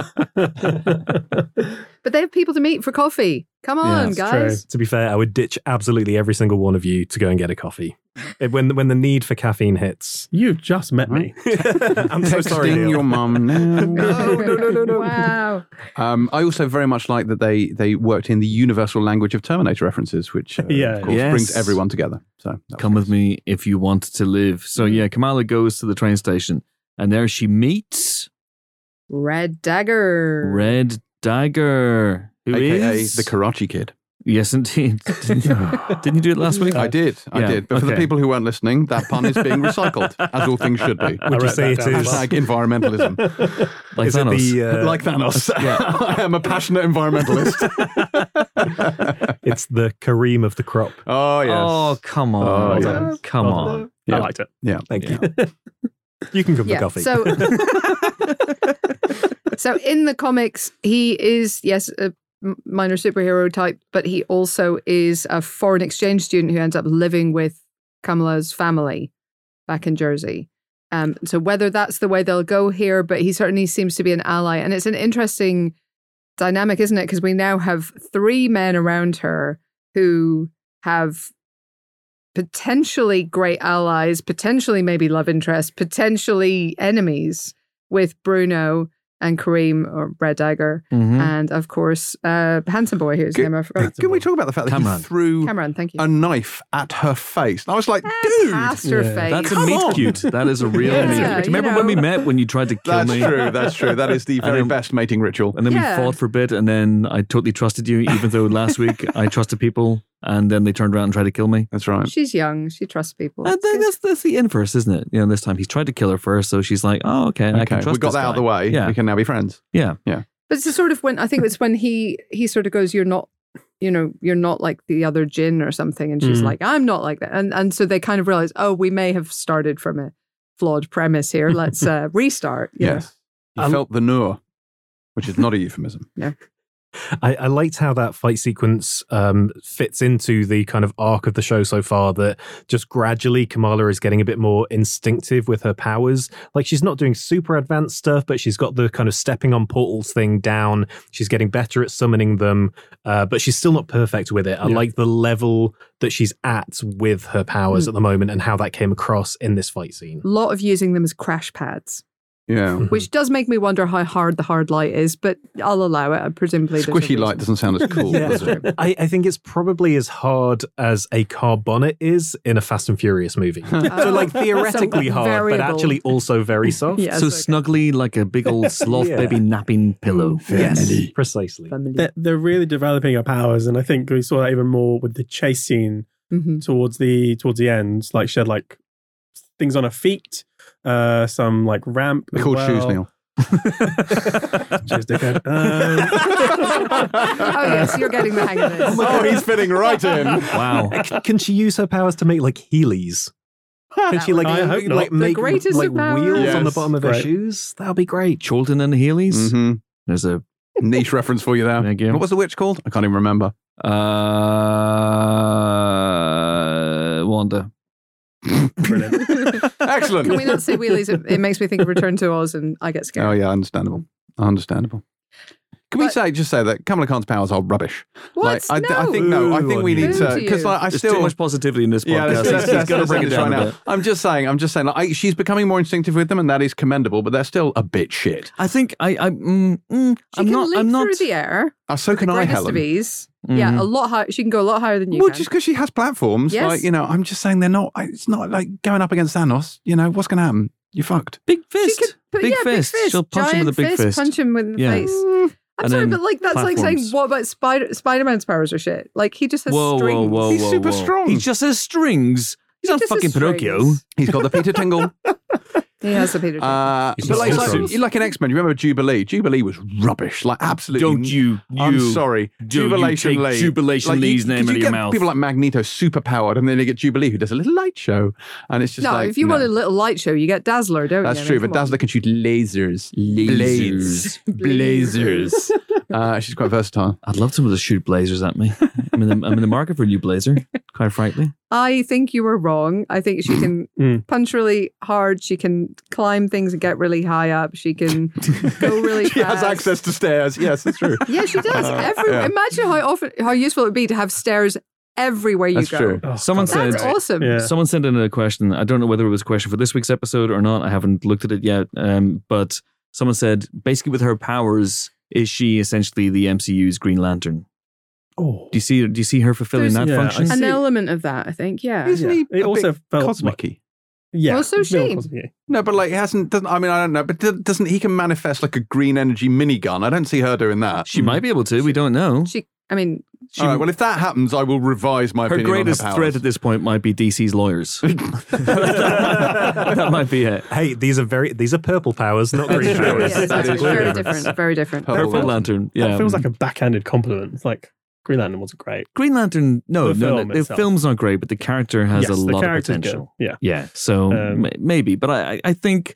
But they have people to meet for coffee. Come on, that's guys. To be fair, I would ditch absolutely every single one of you to go and get a coffee. It- when when the need for caffeine hits. You've just met me. I'm so sorry. Texting Neel. your mum now. No, no, no, no, no. Wow. Um, I also very much like that they they worked in the universal language of Terminator references, which uh, Yeah. of course Yes. brings everyone together. So Come with me if you want to live. So Mm-hmm. yeah, Kamala goes to the train station, and there she meets Red Dagger. Red Dagger, who AKA is the Karachi Kid. yes, indeed. Didn't you, didn't you do it last week? I did, I Yeah, did. But for the people who weren't listening, that pun is being recycled, as all things should be. Would you say that it down. is Hashtag environmentalism. Like is Thanos. the, uh, like Thanos. I am a passionate environmentalist. it's the Kareem of the crop. oh, yes. Oh come on! Oh, yeah. Well, Come Well on! Yeah. I liked it. Yeah. Thank you. You can come yeah. for coffee. So, so in the comics, he is yes a m- minor superhero type, but he also is a foreign exchange student who ends up living with Kamala's family back in Jersey. Um, so whether that's the way they'll go here, but he certainly seems to be an ally, and it's an interesting dynamic, isn't it? Because we now have three men around her who have potentially great allies, potentially maybe love interests, potentially enemies with Bruno. And Kareem or Red Dagger, Mhm. and of course, uh, Handsome Boy, whose Good- name I forgot. Can we talk about the fact that Kamran. he threw Kamran, thank you. a knife at her face? And I was like, dude, past her Yeah. face. That's a Come meet on. cute. That is a real Yeah, meet cute. you Remember when we met when you tried to kill that's me? That's true. That's true. That is the very then- best mating ritual. And then Yeah. we fought for a bit, and then I totally trusted you, even though last week I trusted people, and then they turned around and tried to kill me. That's right. She's young. She trusts people. And It's then that's, that's the inverse, isn't it? You know, this time he's tried to kill her first, so she's like, oh, okay, I can trust we got this that out of the way. Yeah. We can now be friends. Yeah. Yeah. But it's a sort of when I think it's when he he sort of goes, "You're not, you know, you're not like the other djinn or something," and she's Mm. like, "I'm not like that," and and so they kind of realize, oh, we may have started from a flawed premise here. Let's uh, restart. you know. Yes. He Um, felt the Noor, which is not a euphemism. I, I liked how that fight sequence um, fits into the kind of arc of the show so far. That just gradually Kamala is getting a bit more instinctive with her powers. Like she's not doing super advanced stuff, but she's got the kind of stepping on portals thing down. She's getting better at summoning them, uh, but she's still not perfect with it. I Yeah. like the level that she's at with her powers Mm. at the moment and how that came across in this fight scene. A lot of using them as crash pads, Yeah. which does make me wonder how hard the hard light is, but I'll allow it. Presumably, there's Squishy light doesn't sound as cool, Yeah. does it? I, I think it's probably as hard as a car bonnet is in a Fast and Furious movie. so, like, theoretically So hard, but actually also very soft. Yes, so okay. snuggly like a big old sloth Yeah. baby napping pillow. Yes, precisely. Family. They're, they're really developing her powers, and I think we saw that even more with the chase scene Mhm. towards the towards the end. Like she had like things on her feet, uh, some like ramp. They're called well. shoes, Neel. Cheers, dickhead. Um, oh yes, you're getting the hang of this. oh, he's fitting right in. Wow. C- Can she use her powers to make like Heelys? Can she like, I hope not. like The make greatest like of powers. wheels on the bottom of her Right. shoes? That would be great. Chorlton and the Wheelies. hmm There's a Niche reference for you there. Thank you. What was the witch called? I can't even remember. uh, Wanda. brilliant. Excellent. Can we not say wheelies? It, it makes me think of Return to Oz, and I get scared. Oh yeah, understandable. Understandable. Can we say just say that Kamala Khan's powers are rubbish? What? Like, I, I think no. I think we need Boo to to because like, I There's still too much positivity in this Yeah, podcast. that's, he's that's, got to bring it right down now. I'm just saying. I'm just saying. Like, I, she's becoming more instinctive with them, and that is commendable. But they're still a bit shit. I think I, I, mm, mm, She I'm can not, leap I'm not. through the air. Uh, so can the I, greatest Helen. of ease. Yeah, a lot higher. She can go a lot higher than you Well, can. just because she has platforms, Yes. like you know, I'm just saying they're not. It's not like going up against Thanos. You know, what's going to happen? You're fucked. Big fist. could big, yeah, fist. big fist. She'll punch him with a big fist. Punch him with the Yeah. face. I'm And sorry, but like that's like saying what about Spider Spider Man's powers are shit. Like he just has Whoa, whoa, strings. whoa, He's super whoa. strong. He just has strings. He's He not fucking Pinocchio. He's got the Peter Tingle. He has the Peter. Tingle. Uh, He's but like, also like, like in X Men, you remember Jubilee? Jubilee was rubbish. Like absolutely. Don't you, you. I'm sorry. do you Jubilation take Lee. Jubilation Like, you- Lee's name 'cause out you of your get mouth. People like Magneto super powered, and then you get Jubilee who does a little light show, and it's just no, like if you no. want a little light show, you get Dazzler, don't That's you? I true, mean, but come on. Dazzler can shoot lasers, blades, blazers. uh, she's quite versatile. I'd love someone to shoot blazers at me. I'm in the, I'm in the market for a new blazer, quite frankly. I think you were wrong. I think she can Mm. punch really hard. She can climb things and get really high up. She can go really she fast. has access to stairs. Yes, that's true. Yeah, she does. Uh, Every, yeah. Imagine how often, how useful it would be to have stairs everywhere you That's go. true. Oh, Someone God, said- That's awesome. Yeah. Someone sent in a question. I don't know whether it was a question for this week's episode or not. I haven't looked at it yet. Um, but someone said basically with her powers, is she essentially the MCU's Green Lantern? Oh. Do you see? Do you see her fulfilling There's- that Yeah, I function? see. An element of that, I think. Yeah. Isn't Yeah. he It a also bit felt cosmic-y? Yeah. Well, so Bill she. Cosby. No, but like he hasn't. Doesn't, I mean, I don't know, but do- doesn't he can manifest like a green energy minigun? I don't see her doing that. She might be able to. We don't know. She. I mean, She- All right. Well, if that happens, I will revise my her opinion greatest on her threat at this point might be DC's lawyers. that might be it. Hey, these are very these are purple powers, not green yeah, powers. it's That is very true. different. Very different. Purple Purple Lantern. Yeah. That feels like a backhanded compliment. It's like Green Lantern wasn't great. Green Lantern. No, The no, film no. The itself. film's not great, but the character has yes, a lot of character's potential. Good. Yeah. Yeah, so Um, ma- maybe, but I, I- I think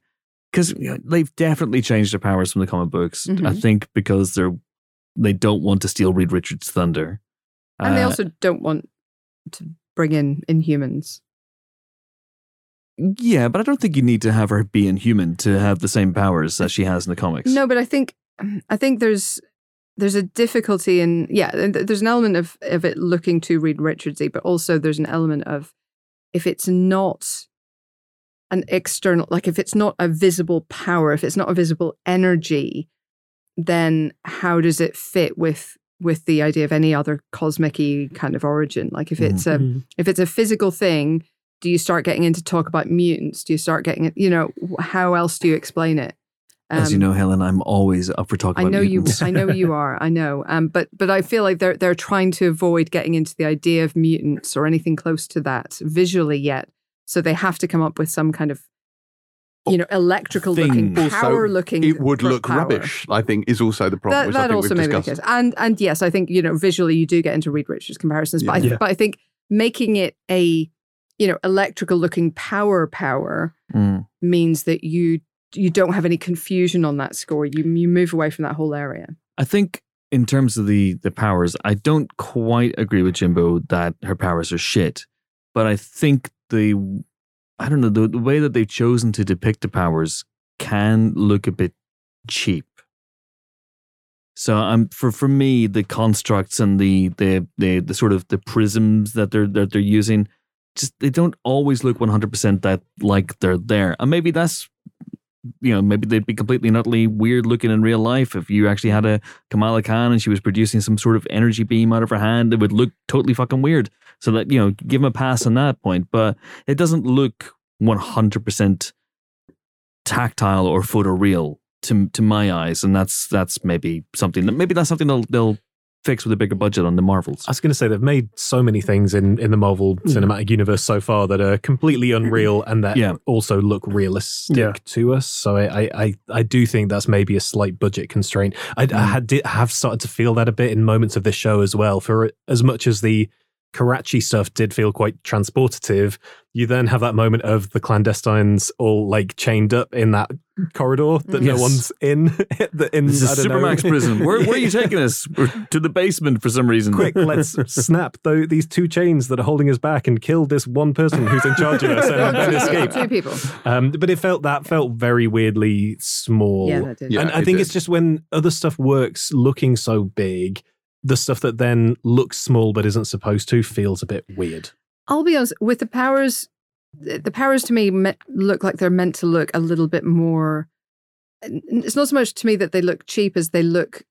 because they've definitely changed their powers from the comic books. I Mhm. think because they're they don't want to steal Reed Richards' thunder, And they Uh, also don't want to bring in Inhumans. yeah, but I don't think you need to have her be inhuman to have the same powers as she has in the comics. No, but I think I think there's there's a difficulty in yeah, there's an element of of it looking to Reed Richardsy, but also there's an element of if it's not an external like if it's not a visible power, if it's not a visible energy, then how does it fit with with the idea of any other cosmic kind of origin? Like if it's a Mhm. if it's a physical thing, do you start getting into talk about mutants? Do you start getting it? you know how else do you explain it? As you Um, know, Helen, I'm always up for talking I about know you. I know you are. I know. Um, but but I feel like they're they're trying to avoid getting into the idea of mutants or anything close to that visually yet. So they have to come up with some kind of, you know, electrical looking, Thing. Also, power looking. It would look power. rubbish. I think is also the problem. That, which I that think also we've may be the case. And and yes, I think you know visually you do get into Reed Richards comparisons, but I, Yeah. but I think making it a you know electrical looking power power Mm. means that you you don't have any confusion on that score. You you move away from that whole area. I think in terms of the the powers, I don't quite agree with Jimbo that her powers are shit. But I think the I don't know the, the way that they've chosen to depict the powers can look a bit cheap. So I'm for for me the constructs and the the the, the sort of the prisms that they're that they're using just they don't always look 100% that like they're there. And maybe that's you know, maybe they'd be completely and utterly weird looking in real life. If you actually had a Kamala Khan and she was producing some sort of energy beam out of her hand, it would look totally fucking weird. So that, you know, give them a pass on that point. But it doesn't look 100% tactile or photoreal to to my eyes. And that's that's maybe something that maybe that's something they'll they'll fix with a bigger budget on the Marvels. I was going to say they've made so many things in, in the Marvel Cinematic Universe so far that are completely unreal and that Yeah. also look realistic Yeah. to us. So I, I, I, I do think that's maybe a slight budget constraint. I, I Mm. had did, have started to feel that a bit in moments of this show as well. For as much as the Karachi stuff did feel quite transportative, you then have that moment of the clandestines all like chained up in that corridor that no one's in. the, in This is I don't know. Supermax prison. Where, where are you taking us? We're to the basement for some reason. quick, let's snap tho- these two chains that are holding us back and kill this one person who's in charge of us and then escape. Two people. Um, but it felt that felt very weirdly small. Yeah, that did. Yeah, and I think did. it's just when other stuff works looking so big, the stuff that then looks small but isn't supposed to feels a bit weird. I'll be honest with the powers. The powers to me me- look like they're meant to look a little bit more. It's not so much to me that they look cheap as they look,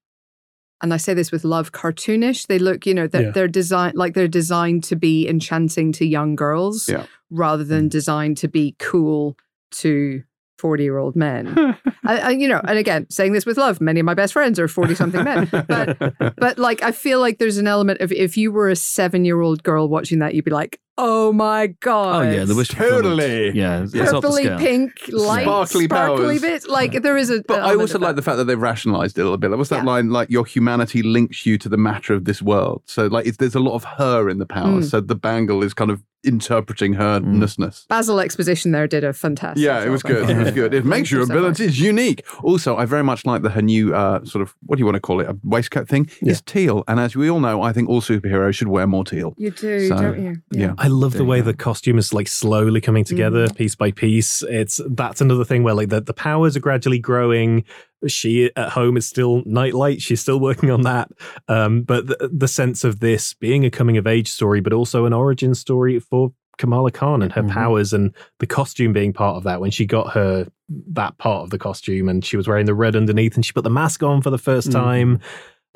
and I say this with love, cartoonish. They look, you know, they're, Yeah. they're designed like they're designed to be enchanting to young girls, Yeah. rather than mm-hmm. designed to be cool to forty-year-old men. I, I, you know, and again, saying this with love, many of my best friends are forty-something men, but but like I feel like there's an element of if you were a seven year old girl watching that, you'd be like, oh my god! Oh yeah, the wish. Totally. Yeah, it's off the purpley scale. pink, light, Sparkly sparkly powers. bit. Like there is a. But I element also of like that. the fact that they've rationalized it a little bit. What's that Yeah. line? Like your humanity links you to the matter of this world. So like it's, there's a lot of her in the power. Mm. So the bangle is kind of interpreting her Mm. nessness. Basil exposition there did a fantastic. Yeah, it was I good. It was good. It makes your So abilities unique. Also, I very much like that her new uh, sort of what do you want to call it? A waistcoat thing is teal. And as we all know, I think all superheroes should wear more teal. You do, So, don't you? Yeah. I love There the way go. the costume is like slowly coming together piece by piece. It's that's another thing where like the, the powers are gradually growing. She at home is still nightlight. She's still working on that. Um, but the, the sense of this being a coming of age story, but also an origin story for Kamala Khan and her Mhm. powers and the costume being part of that. When she got her that part of the costume and she was wearing the red underneath and she put the mask on for the first Mhm. time.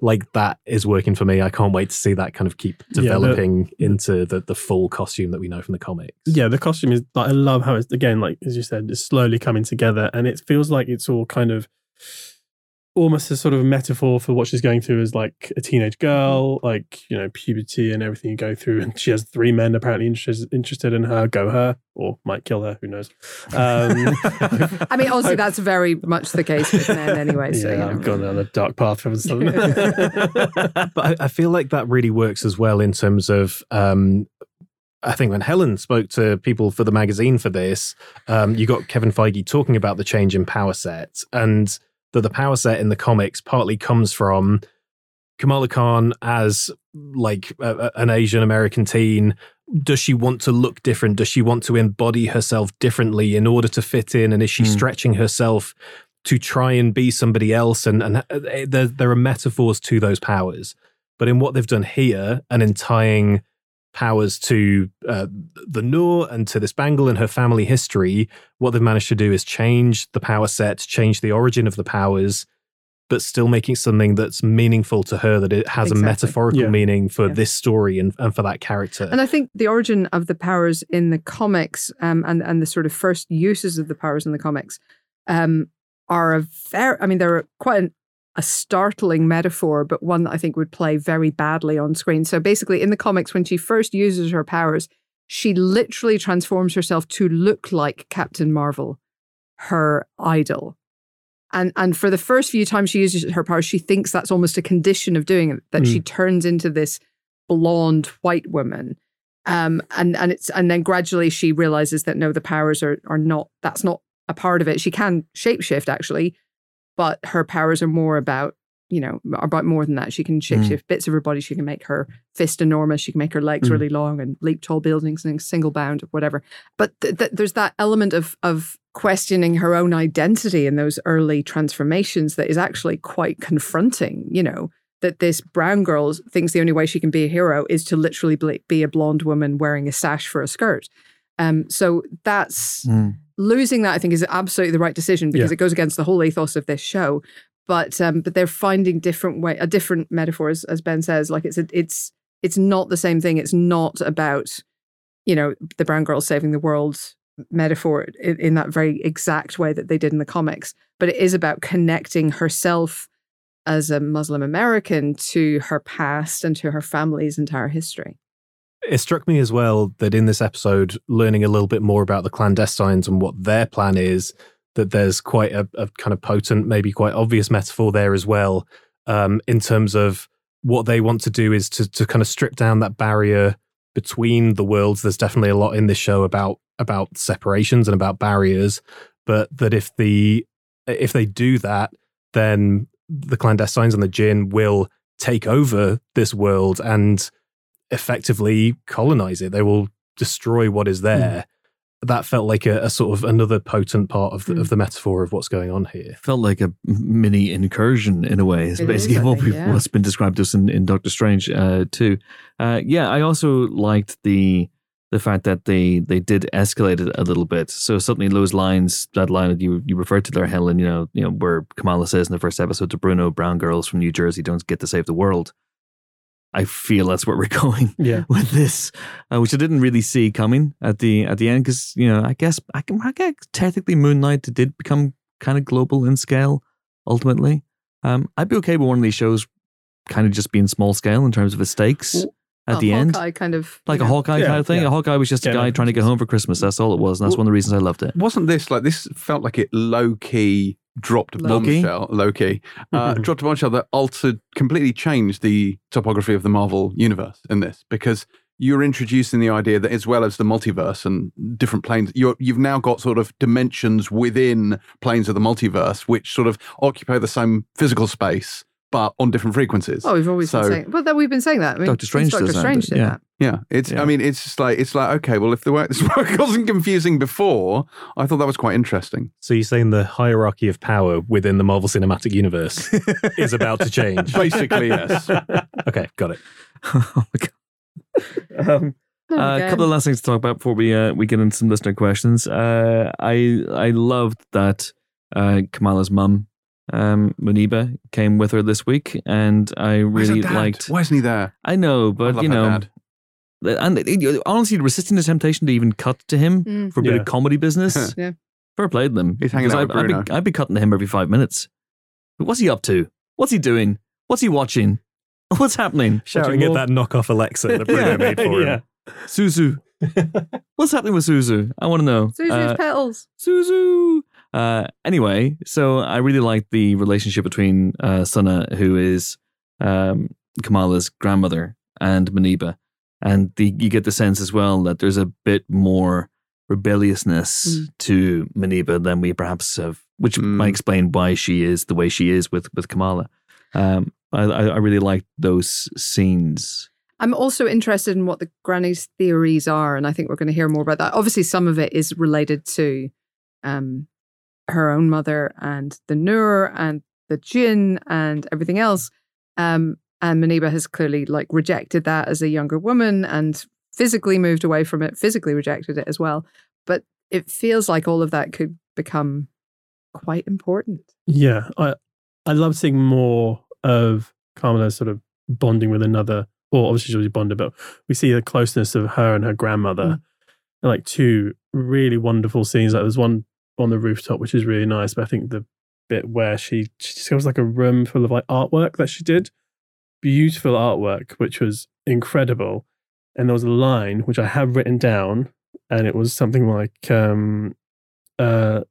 Like that is working for me. I can't wait to see that kind of keep the- developing into the, the full costume that we know from the comics. yeah, the costume is like I love how it's again like as you said, it's slowly coming together, and it feels like it's all kind of almost a sort of metaphor for what she's going through as like a teenage girl, like you know puberty and everything you go through, and she has three men apparently interested interested in her, go her or might kill her, who knows? Um, I mean, obviously that's very much the case with men anyway. So yeah, you know. I've gone down a dark path from something. but I, I feel like that really works as well in terms of um, I think when Helen spoke to people for the magazine for this, um, you got Kevin Feige talking about the change in power set and that the power set in the comics partly comes from Kamala Khan as like a, an Asian American teen. Does she want to look different? Does she want to embody herself differently in order to fit in? And is she Hmm. stretching herself to try and be somebody else? And and uh, there there are metaphors to those powers, but in what they've done here, and in tying powers to uh, the Noor and to this Bangle and her family history, what they've managed to do is change the power set, change the origin of the powers, but still making something that's meaningful to her, that it has Exactly. a metaphorical Yeah. meaning for Yeah. this story and, and for that character. And I think the origin of the powers in the comics um, and and the sort of first uses of the powers in the comics um, are a very, I mean, they're quite an, a startling metaphor, but one that I think would play very badly on screen. So basically, in the comics, when she first uses her powers, she literally transforms herself to look like Captain Marvel, her idol. And and for the first few times she uses her powers, she thinks that's almost a condition of doing it, that she turns into this blonde white woman. Um, and and it's and then gradually she realizes that no, the powers are are not that's not a part of it. She can shapeshift actually, but her powers are more about you know about more than that. She can shapeshift bits of her body. She can make her fist enormous. She can make her legs Mm. really long and leap tall buildings and single bound or whatever. But th- th- there's that element of of questioning her own identity in those early transformations that is actually quite confronting. You know that this brown girl thinks the only way she can be a hero is to literally be a blonde woman wearing a sash for a skirt. Um, so that's Mm. Losing that. I think is absolutely the right decision because Yeah. it goes against the whole ethos of this show. But um, but they're finding different way, a different metaphor, as, as Ben says. Like it's a, it's it's not the same thing. It's not about you know the brown girl saving the world metaphor in, in that very exact way that they did in the comics. But it is about connecting herself as a Muslim American to her past and to her family's entire history. It struck me as well that in this episode, learning a little bit more about the clandestines and what their plan is, that there's quite a, a kind of potent, maybe quite obvious metaphor there as well, um, in terms of what they want to do is to to kind of strip down that barrier between the worlds. There's definitely a lot in this show about about separations and about barriers, but that if the if they do that, then the clandestines and the jinn will take over this world and effectively colonize it. They will destroy what is there. That felt like a, a sort of another potent part of the, Mm. of the metaphor of what's going on here. Felt like a mini incursion in a way. It's It is, basically I what think, we've, yeah. what's been described to us in, in Doctor Strange uh, too. Uh, yeah, I also liked the the fact that they they did escalate it a little bit. So suddenly those lines, that line that you you referred to there, Helen, you know, you know, where Kamala says in the first episode to Bruno, brown girls from New Jersey don't get to save the world. I feel that's where we're going Yeah. with this, uh, which I didn't really see coming at the at the end because you know I guess I can I guess technically Moon Knight did become kind of global in scale ultimately. Um, I'd be okay with one of these shows kind of just being small scale in terms of its stakes Well, at Well, the end, Hawkeye kind of like you a Hawkeye Yeah, kind of thing. yeah. A Hawkeye was just a guy no, trying to get home for Christmas. That's all it was, and that's Well- one of the reasons I loved it. Wasn't this like this felt like it low key dropped a Low-key? bombshell, low key, uh, dropped a bombshell that altered, completely changed the topography of the Marvel universe in this because you're introducing the idea that as well as the multiverse and different planes, you're, you've now got sort of dimensions within planes of the multiverse which sort of occupy the same physical space but on different frequencies. Oh, we've always So- been saying, well, that we've been saying that. I mean, Doctor Strange Doctor does that, Strange did yeah. that. Yeah, it's. Yeah. I mean, it's just like it's like okay. Well, if the work this work wasn't confusing before, I thought that was quite interesting. So you're saying the hierarchy of power within the Marvel Cinematic Universe is about to change? Basically, yes. Okay, got it. oh my god. Um, Not Uh, a couple of last things to talk about before we uh, we get into some listener questions. Uh, I I loved that uh, Kamala's mum, um, Muniba, came with her this week, and I really dad? liked. Why isn't he there? I know, but love you know, dad. and it- honestly, resisting the temptation to even cut to him Mm. for a bit Yeah. of comedy business. Yeah. fair play to them. He's hanging Because out with I'd, I'd, be, I'd be cutting to him every five minutes. But what's he up to? What's he doing? What's he watching? What's happening? Shouting at more- that knockoff Alexa that Bruno Yeah. made for him. Suzu. What's happening with Suzu? I want to know. Suzu's Uh, petals. Suzu. Uh, anyway, so I really like the relationship between uh, Sana, who is um, Kamala's grandmother, and Muniba, and the, you get the sense as well that there's a bit more rebelliousness Mm. to Muniba than we perhaps have, which Mm. might explain why she is the way she is with with Kamala. Um, I, I really like those scenes. I'm also interested in what the granny's theories are, and I think we're going to hear more about that. Obviously, some of it is related to um, her own mother and the Noor and the Jinn and everything else. Um, and Muniba has clearly like rejected that as a younger woman and physically moved away from it, physically rejected it as well. But it feels like all of that could become quite important. Yeah, I I love seeing more of Kamala sort of bonding with another. or obviously she's already bonded, but we see the closeness of her and her grandmother. Mm. And like two really wonderful scenes. Like there's one on the rooftop, which is really nice. But I think the bit where she she discovers like a room full of like artwork that she did, beautiful artwork, which was incredible. And there was a line which I have written down, and it was something like, um, uh,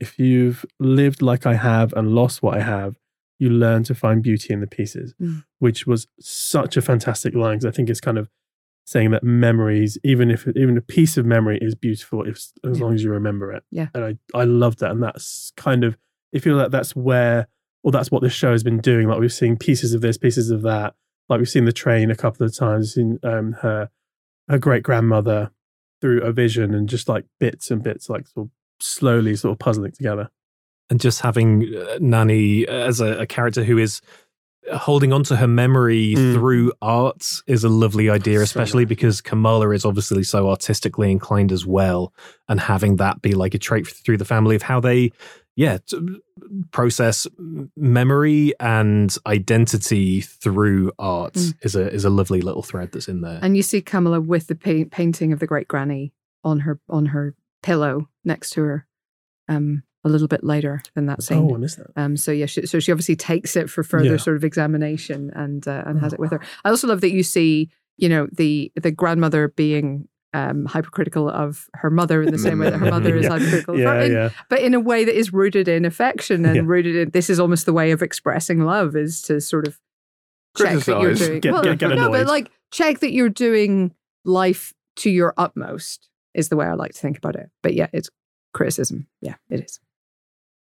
"If you've lived like I have and lost what I have, you learn to find beauty in the pieces," Mm. which was such a fantastic line because I think it's kind of saying that memories, even if even a piece of memory is beautiful, if as Yeah. long as you remember it. Yeah. and I I love that, and that's kind of I feel like that's where, or that's what this show has been doing. Like we've seen pieces of this, pieces of that. Like we've seen the train a couple of times, seen um, her her great grandmother through a vision, and just like bits and bits, like sort of slowly sort of puzzling together. and just having Nanny as a, a character who is holding on to her memory Mm. through art is a lovely idea, So especially nice. because Kamala is obviously so artistically inclined as well, and having that be like a trait through the family of how they, yeah, process memory and identity through art Mm. is a is a lovely little thread that's in there. And you see Kamala with the pa- painting of the great granny on her on her pillow next to her, um, a little bit later than that scene. Oh, I missed that. Um, so yeah, she, so she obviously takes it for further Yeah. sort of examination and uh, and has it with her. I also love that you see, you know, the the grandmother being um, hypercritical of her mother in the same way that her mother is Yeah. hypercritical of her, Yeah, in- yeah. but in a way that is rooted in affection and rooted in this is almost the way of expressing love is to sort of check that you're doing Get- well, get- get no, but like check that you're doing life to your utmost is the way I like to think about it. But yeah, it's criticism. Yeah, it is.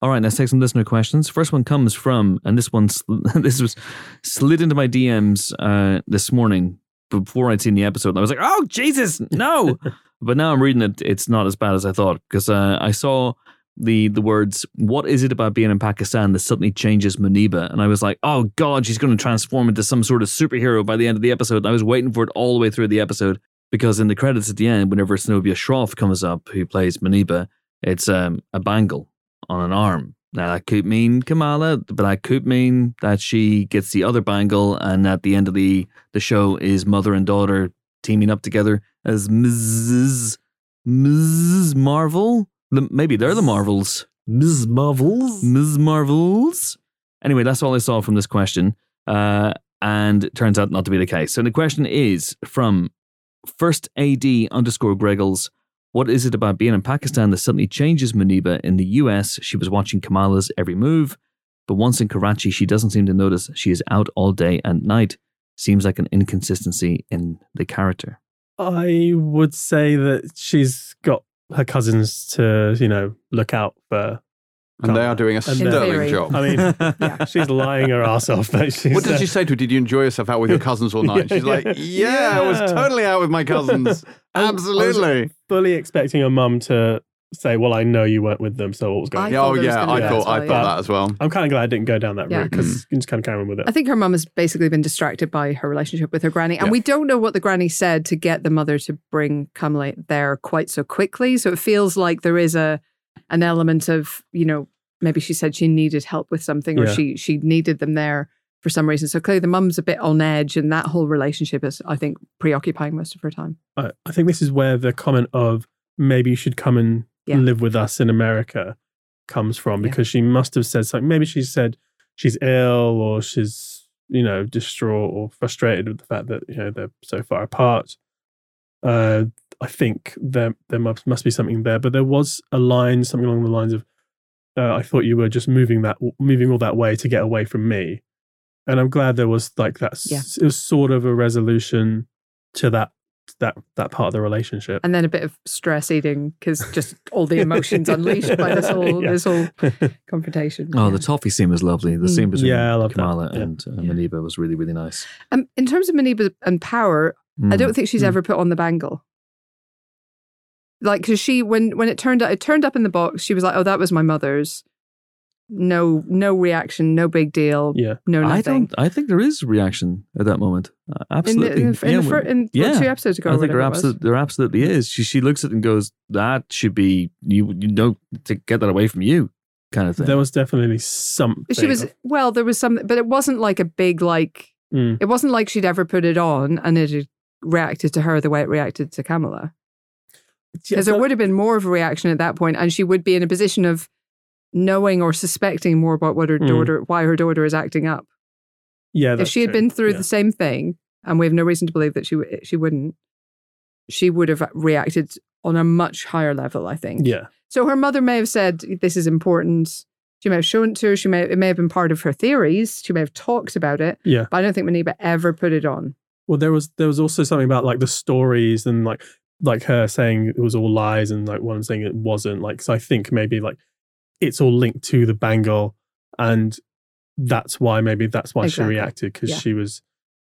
All right, let's take some listener questions. First one comes from, and this one, sl- this was slid into my DMs uh, this morning before I'd seen the episode. I was like, oh, Jesus, no. but now I'm reading it. It's not as bad as I thought because uh, I saw the the words, what is it about being in Pakistan that suddenly changes Muniba? And I was like, oh, God, she's going to transform into some sort of superhero by the end of the episode. And I was waiting for it all the way through the episode because in the credits at the end, whenever Zenobia Shroff comes up, who plays Muniba, it's um, a bangle on an arm. Now that could mean Kamala, but that could mean that she gets the other bangle, and at the end of the the show is mother and daughter teaming up together as Mrs. Mrs. Marvel. The- Maybe they're the Marvels. Ms. Marvels. Ms. Marvels. Anyway, that's all I saw from this question, uh, and it turns out not to be the case. So the question is from first AD underscore Greggles. What is it about being in Pakistan that suddenly changes Muniba? In the US, she was watching Kamala's every move, but once in Karachi, she doesn't seem to notice she is out all day and night. Seems like an inconsistency in the character. I would say that she's got her cousins to, you know, look out for. And they are doing a And sterling theory. job. I mean, Yeah. she's lying her ass off. But she's, what did uh, she say to her? Did you enjoy yourself out with your cousins all night? Yeah, She's like, yeah. yeah, I was totally out with my cousins. I- I was Absolutely. fully expecting her mum to say, "Well, I know you weren't with them, so what was going?" I on? Yeah, thought oh yeah, I thought as I well, thought yeah. that as well. I'm kind of glad I didn't go down that Yeah. route because you just kind of carry on with it. I think her mum has basically been distracted by her relationship with her granny. And Yeah. we don't know what the granny said to get the mother to bring Kamala there quite so quickly. So it feels like there is a an element of, you know, maybe she said she needed help with something or Yeah. she she needed them there for some reason. So clearly the mum's a bit on edge and that whole relationship is, I think, preoccupying most of her time. I, I think this is where the comment of maybe you should come and Yeah. live with us in America comes from Yeah. because she must have said something. Maybe she said she's ill or she's, you know, distraught or frustrated with the fact that, you know, they're so far apart. Uh, I think there there must, must be something there. But there was a line, something along the lines of, uh, I thought you were just moving that moving all that way to get away from me. And I'm glad there was like that. Yeah. It was sort of a resolution to that that that part of the relationship. And then a bit of stress eating because just all the emotions unleashed by this whole Yeah. this whole confrontation. Oh, Yeah. the toffee scene was lovely. The scene Mm. between Yeah, I love that. Kamala Yeah. and uh, Yeah. Muniba was really, really nice. Um, in terms of Muniba and power, I Mm. don't think she's Mm. ever put on the bangle. Like, because she when when it turned out, it turned up in the box. She was like, "Oh, that was my mother's." No, no reaction, no big deal, yeah. no I nothing. don't. I think there is reaction at that moment. Uh, in the, absolutely. in, the, in, Yeah, the fir- in yeah. two episodes ago, I think there, whatever absolutely, there absolutely is. She she looks at it and goes, "That should be you. You know to get that away from you." kind of thing. There was definitely something. She was well. There was some, but it wasn't like a big like. Mm. It wasn't like she'd ever put it on and it had reacted to her the way it reacted to Kamala. Because there would have been more of a reaction at that point, and she would be in a position of knowing or suspecting more about what her Mm. daughter, why her daughter is acting up. Yeah, if she had true. been through Yeah. the same thing, and we have no reason to believe that she she wouldn't, she would have reacted on a much higher level. I think. Yeah. So her mother may have said, "This is important." She may have shown it to her. She may it may have been part of her theories. She may have talked about it. Yeah. But I don't think Muniba ever put it on. Well, there was there was also something about like the stories and like like her saying it was all lies and like one saying it wasn't. Like, so I think maybe like it's all linked to the bangle, and that's why maybe that's why Exactly. she reacted because Yeah. she was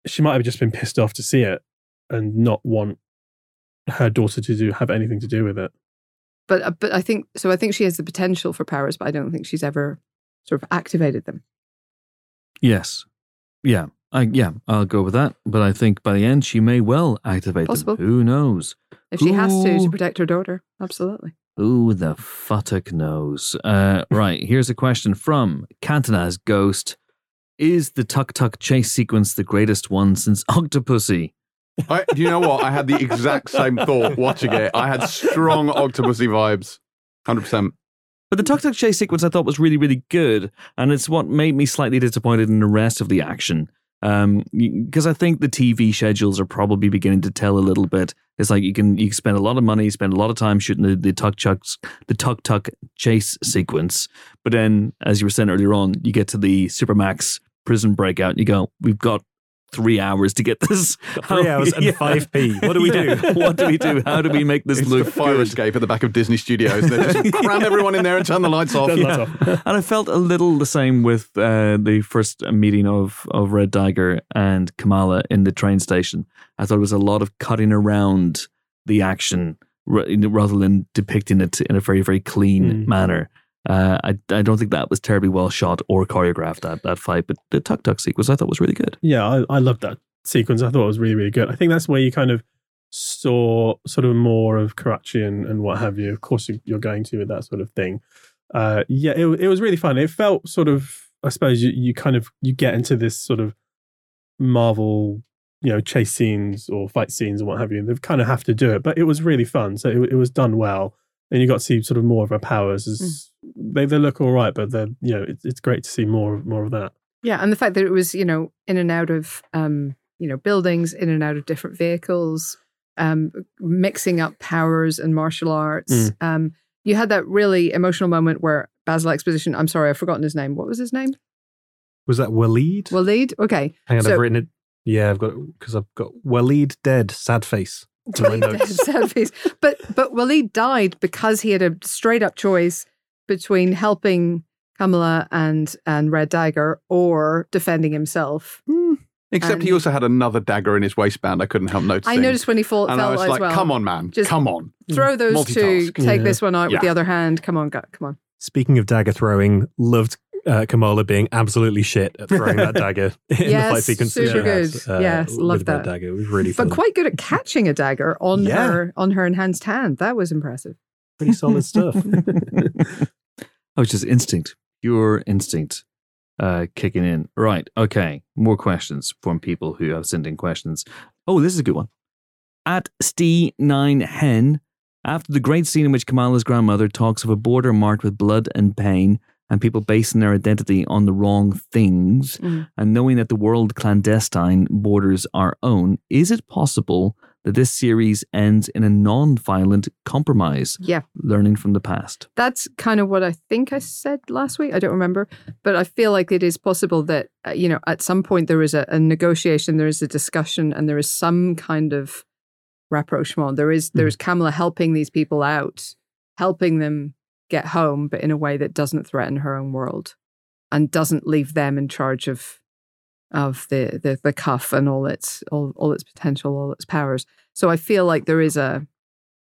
she might have just been pissed off to see it and not want her daughter to do have anything to do with it. But uh, but I think so. I think she has the potential for powers, but I don't think she's ever sort of activated them. Yes. Yeah. I, yeah, I'll go with that. But I think by the end, she may well activate Possible. them. Who knows? If she has to to protect her daughter, absolutely. Who the futtock knows? Uh, right. Here's a question from Cantona's Ghost. Is the Tuk Tuk chase sequence the greatest one since Octopussy? I, do you know what? I had the exact same thought watching it. I had strong Octopussy vibes. 100%. But the Tuk Tuk chase sequence I thought was really, really good. And it's what made me slightly disappointed in the rest of the action. Um, because I think the TV schedules are probably beginning to tell a little bit. It's like you can you can spend a lot of money, spend a lot of time shooting the, the Tuk Tuks, the tuk tuk chase sequence. But then, as you were saying earlier on, you get to the Supermax prison breakout and you go, we've got three hours to get this. Three hours and 5p. What do we do? what do we do? How do we make this It's look the fire good? escape at the back of Disney Studios. They just cram everyone in there and turn the lights off. Turn lights Yeah. and I felt a little the same with uh, the first meeting of, of Red Dagger and Kamala in the train station. I thought it was a lot of cutting around the action ra- rather than depicting it in a very, very clean Mm. manner. Uh, I, I don't think that was terribly well shot or choreographed, that, that fight, but the Tuk Tuk sequence I thought was really good. Yeah, I, I loved that sequence. I thought it was really, really good. I think that's where you kind of saw sort of more of Karachi and, and what have you. Of course, you, you're going to with that sort of thing. Uh, yeah, it, it was really fun. It felt sort of, I suppose, you, you kind of you get into this sort of Marvel, you know, chase scenes or fight scenes and what have you. They kind of have to do it, but it was really fun. So it, it was done well, and you got to see sort of more of her powers. As they they look all right, but they're you know it's it's great to see more more of that. Yeah, and the fact that it was, you know, in and out of, um, you know, buildings, in and out of different vehicles, um, mixing up powers and martial arts. Mm. Um, you had that really emotional moment where Basil Exposition. I'm sorry, I've forgotten his name. What was his name? Was that Waleed? Waleed. Okay, Hang on, so- I've written it. Yeah, I've got because I've got Waleed dead, sad face. In my notes. Sad. But but Waleed died because he had a straight up choice between helping Kamala and and Red Dagger or defending himself. Hmm. Except he also had another dagger in his waistband. I couldn't help noticing. I noticed when he fall, and fell I was like, well. come on, man. Just come on. Throw hmm. those two. Take Yeah. this one out with the other hand. Come on, go, come on. Speaking of dagger throwing, loved uh, Kamala being absolutely shit at throwing that dagger in the Yes, fight sequence. that super she has, good. Yes, love loved that. dagger. It was really fun. But quite good at catching a dagger on Yeah. her on her enhanced hand. That was impressive. pretty solid stuff. Oh, it's just instinct, pure instinct uh, kicking in. Right. Okay. More questions from people who have sent in questions. Oh, this is a good one. At Stee9Hen, after the great scene in which Kamala's grandmother talks of a border marked with blood and pain and people basing their identity on the wrong things, Mm. and knowing that the world clandestine borders our own, is it possible that this series ends in a non violent compromise, Yeah, learning from the past? that's kind of what I think I said last week. I don't remember, but I feel like it is possible that uh, you know at some point there is a, a negotiation, there is a discussion, and there is some kind of rapprochement. There is there is Kamala helping these people out, helping them get home, but in a way that doesn't threaten her own world, and doesn't leave them in charge of of the the, the cuff and all its all, all its potential, all its powers. So I feel like there is a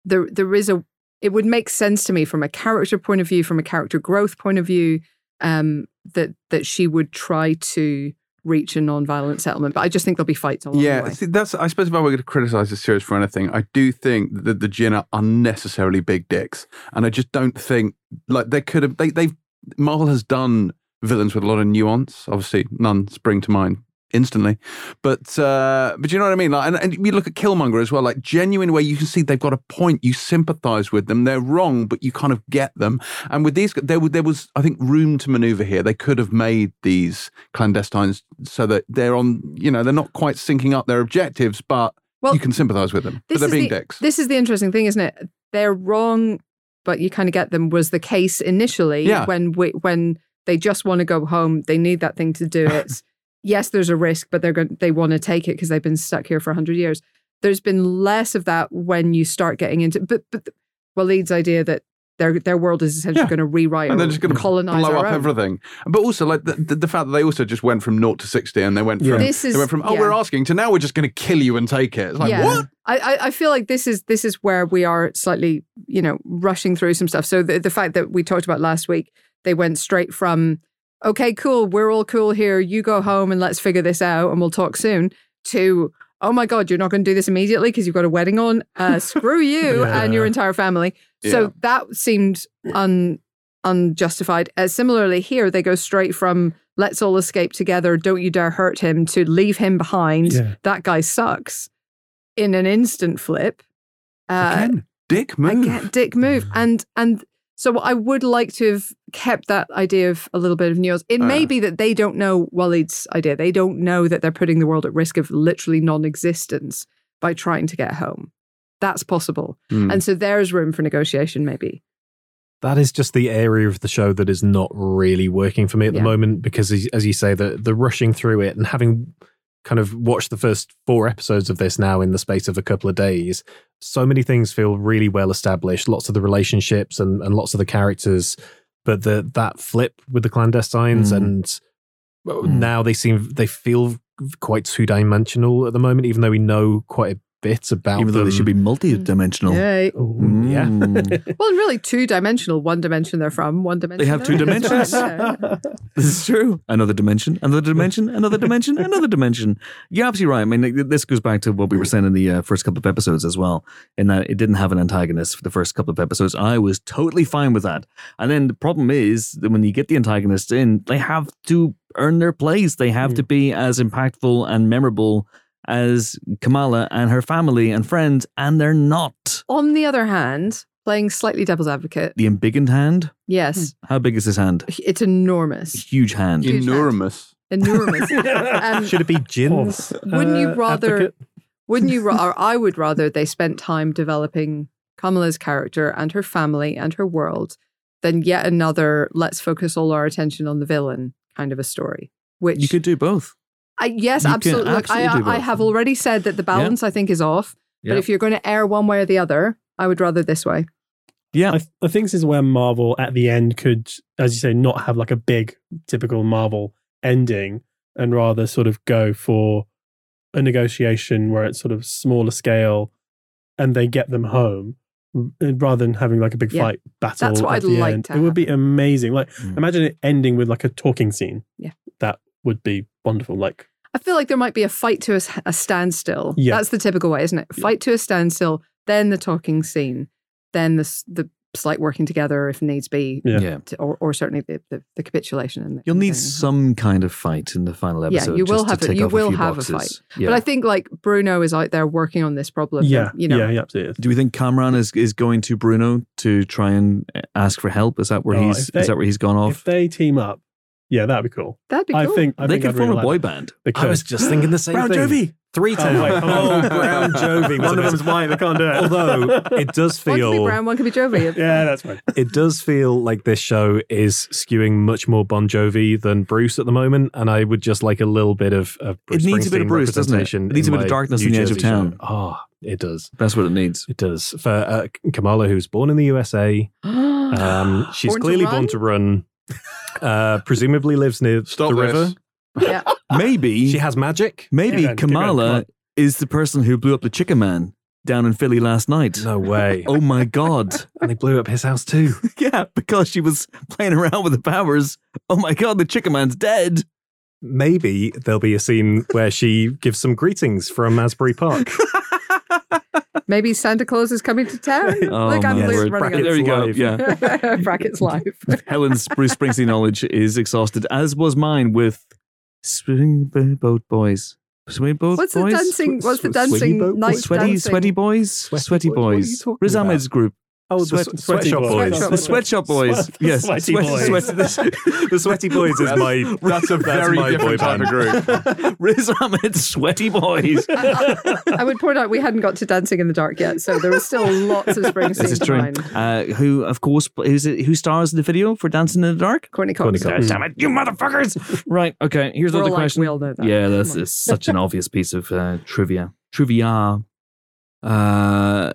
there there is a it would make sense to me from a character point of view, from a character growth point of view, um, that that she would try to reach a non-violent settlement. But I just think there'll be fights along the Yeah, way. see, that's. I suppose if I were going to criticize the series for anything, I do think that the Jinn are unnecessarily big dicks, and I just don't think like they could have. They they've Marvel has done villains with a lot of nuance. Obviously, none spring to mind instantly, but uh, but you know what I mean. Like, and, and you look at Killmonger as well, like genuine where you can see they've got a point. You sympathise with them. They're wrong, but you kind of get them. And with these, there was there was I think room to manoeuvre here. They could have made these clandestines so that they're on. You know, they're not quite syncing up their objectives, but Well, you can sympathise with them. But they're is being the, dicks. This is the interesting thing, isn't it? They're wrong, but you kind of get them. Was the case initially Yeah. when we, when they just want to go home, they need that thing to do it. yes, there's a risk, but they're going they want to take it because they've been stuck here for hundred years. There's been less of that when you start getting into, but but Waleed's idea that their their world is essentially Yeah. going to rewrite and or they're just going to colonize blow up own. everything. But also, like the, the, the fact that they also just went from naught to sixty, and they went from This is they went from oh yeah. we're asking to now we're just going to kill you and take it. It's like what? I, I I feel like this is this is where we are slightly you know rushing through some stuff. So the the fact that we talked about last week, they went straight from okay, cool, we're all cool here. You go home and let's figure this out, and we'll talk soon. To oh my god, you're not going to do this immediately because you've got a wedding on. Uh, screw you and your entire family. Yeah. So that seemed un unjustified. Uh, similarly, here they go straight from let's all escape together. Don't you dare hurt him to leave him behind. Yeah. That guy sucks. In an instant flip. Uh, Again, dick move. Again, dick move. And and so I would like to have kept that idea of a little bit of nuance. It may Uh. be that they don't know Waleed's idea. They don't know that they're putting the world at risk of literally non-existence by trying to get home. That's possible. Hmm. And so there's room for negotiation, maybe. that is just the area of the show that is not really working for me at Yeah. the moment because as as you say the the rushing through it and having kind of watched the first four episodes of this now in the space of a couple of days so many things feel really well established lots of the relationships and, and lots of the characters but the that flip with the clandestines Mm. and Mm. now they seem they feel quite two-dimensional at the moment even though we know quite a bit about Even though they should be multi-dimensional. Yay. Ooh, yeah Mm. Well, really two dimensional. One dimension they're from, one dimension. They have two they're in. dimensions. Yeah. This is true. Another dimension, another dimension, another dimension, another dimension. You're absolutely right. I mean, this goes back to what we were saying in the uh, first couple of episodes as well, in that it didn't have an antagonist for the first couple of episodes. I was totally fine with that. And then the problem is that when you get the antagonists in, they have to earn their place. They have to be as impactful and memorable as Kamala and her family and friends, and they're not. On the other hand, playing slightly devil's advocate, The embiggened hand. yes, How big is his hand? it's enormous. Huge hand. Huge hand. Enormous. Enormous. Um, should it be gins Wouldn't you uh, rather- advocate? Wouldn't you? ra- Or I would rather they spent time developing Kamala's character and her family and her world than yet another let's focus all our attention on the villain kind of a story. Which You could do both. I, yes, you absolutely. Look, I, absolutely do I have already said that the balance I think is off. Yeah. But if you're going to err one way or the other, I would rather this way. Yeah. I, th- I think this is where Marvel at the end could, as you say, not have like a big typical Marvel ending and rather sort of go for a negotiation where it's sort of smaller scale and they get them home rather than having like a big Yeah. fight battle. That's what at I'd the like end. to It would be amazing. Like Mm. imagine it ending with like a talking scene. Yeah. That would be wonderful. Like I feel like there might be a fight to a standstill. Yeah. That's the typical way, isn't it? Yeah. Fight to a standstill, then the talking scene, then the the slight working together if needs be, Yeah. yeah. to, or, or certainly the, the, the capitulation. And the, You'll need thing. some kind of fight in the final episode. Yeah, episode. you will just have to a- you will few have a fight. Yeah. But I think like Bruno is out there working on this problem. yeah, you know, yeah, yeah, absolutely. Do we think Kamran is, is going to Bruno to try and eh, ask for help? Is that where Oh, he's they- is that where he's gone off? If off? they team up, yeah, that'd be cool. that'd be cool. I think I they think could I'd form really a boy like band. that. I was just thinking the same thing. Brown thing. Jovi. Three Oh, town. wait, Oh, Brown Jovi. One of them's white. They can't do it. Although it does feel one could be Brown, one could be Jovi. yeah, that's fine. it does feel like this show is skewing much more Bon Jovi than Bruce at the moment, and I would just like a little bit of, of Bruce It needs a bit of Bruce, doesn't it? It needs a bit of darkness New in the edge of Jersey show. town. Oh, it does. That's what it needs. It does. For uh, Kamala, who's born in the USA, um, she's Born clearly run? born to run. Uh, presumably lives near Stop the this. river. yeah. Maybe She has magic. maybe Yeah, keep going, come Kamala on. is the person who blew up the Chicken Man down in Philly last night. No way. Oh my god. and they blew up his house too. yeah, because she was playing around with the powers. Oh my god, the Chicken Man's dead. Maybe there'll be a scene where she gives some greetings from Asbury Park. Maybe Santa Claus is coming to town. Oh, Look, I'm my word. running There you go. live. Yeah. brackets live. Helen's Bruce Springsteen knowledge is exhausted, as was mine with Swing Boat Boys. Swing Boat What's the dancing? What's the dancing sweaty night Sweaty, dancing? sweaty boys, Sweaty sweaty boys? What are you boys. talking Riz about? Ahmed's group, Oh, the Sweat- swe- sweatshop Sweatshop boys. Boys. the sweatshop boys. Swe- yes, sweaty Sweat- boys. sweat- the sweaty boys is my. That's a very my boy different type band. of group. Riz Ahmed's sweaty boys. I would point out we hadn't got to Dancing in the Dark yet, so there was still lots of Springsteen This is true. Uh, who, of course, who's it, who stars in the video for Dancing in the Dark? Courteney Courteney Cox. Cox. Damn it, you motherfuckers! right. Okay. Here's We're another like, question. we all know that. Yeah, that's is such an obvious piece of uh, trivia. Trivia. Uh,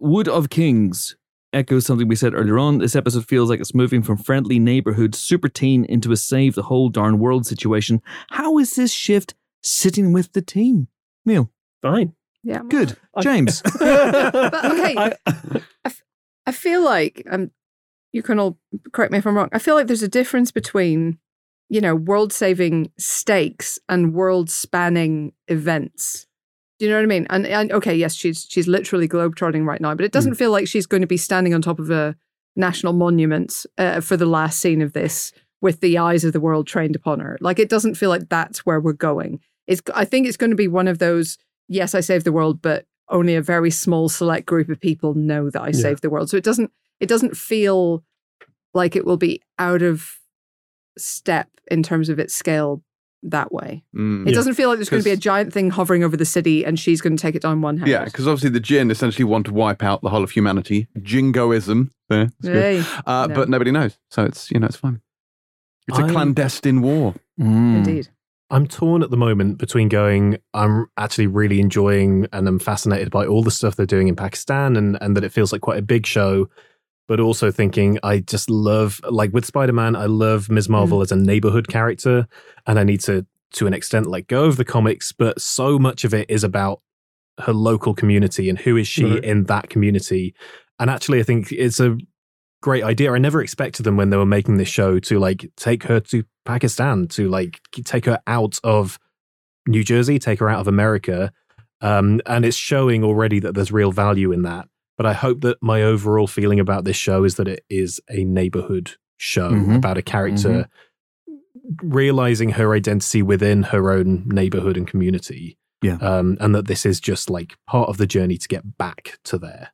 Wood of Kings echoes something we said earlier on. This episode feels like it's moving from friendly neighborhood super teen into a save the whole darn world situation. How is this shift sitting with the team? Neel, Fine. Yeah. good. I- James, But, okay, I- I feel like um, you can all correct me if I'm wrong. I feel like there's a difference between, you know, world-saving stakes and world-spanning events. Do you know what I mean? And, and okay, yes, she's she's literally globetrotting right now, but it doesn't feel like she's going to be standing on top of a national monument uh, for the last scene of this with the eyes of the world trained upon her. Like it doesn't feel like that's where we're going. It's I think it's going to be one of those. Yes, I saved the world, but only a very small select group of people know that I Yeah. saved the world. So it doesn't it doesn't feel like it will be out of step in terms of its scale that way. Mm. It Yeah. doesn't feel like there's going to be a giant thing hovering over the city and she's going to take it down one hand. Yeah, because obviously the djinn essentially want to wipe out the whole of humanity. Jingoism. There. Hey, Uh, No. But nobody knows, so it's you know it's fine. It's a I'm- clandestine war. Mm. indeed. I'm torn at the moment between going, I'm actually really enjoying and I'm fascinated by all the stuff they're doing in Pakistan and, and that it feels like quite a big show, but also thinking I just love, like with Spider Man, I love Ms. Marvel as a neighborhood character and I need to, to an extent, let go of the comics, but so much of it is about her local community and who is she in that community. And actually, I think it's a great idea. I never expected them when they were making this show to like take her to Pakistan, to like take her out of New Jersey, take her out of America. Um, and it's showing already that there's real value in that. But I hope that my overall feeling about this show is that it is a neighborhood show Mhm. about a character realizing her identity within her own neighborhood and community. Yeah. Um, and that this is just like part of the journey to get back to there.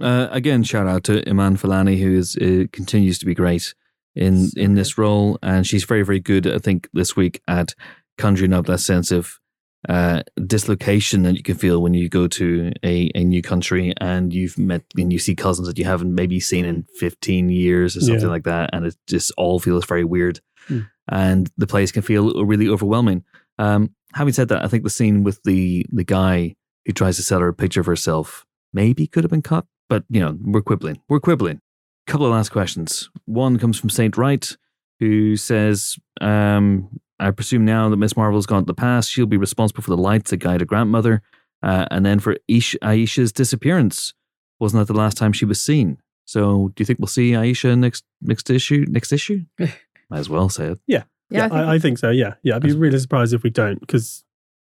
Uh, again, shout out to Iman Vellani, who is uh, continues to be great in in this role, and she's very very good. I think this week at conjuring up that sense of uh, dislocation that you can feel when you go to a, a new country and you've met and you see cousins that you haven't maybe seen in fifteen years or something Yeah. like that, and it just all feels very weird, Hmm. and the place can feel really overwhelming. Um, having said that, I think the scene with the the guy who tries to sell her a picture of herself maybe could have been cut, but you know, we're quibbling. We're quibbling. Couple of last questions. One comes from Saint Wright, who says, um, "I presume now that Miss Marvel's gone to the past, she'll be responsible for the lights that guide her grandmother, uh, and then for Ish- Aisha's disappearance. Wasn't that the last time she was seen? So, do you think we'll see Aisha next next issue? Next issue? Might as well say it. Yeah, Yeah, I think I, I think so. Yeah, yeah. I'd be really surprised if we don't, because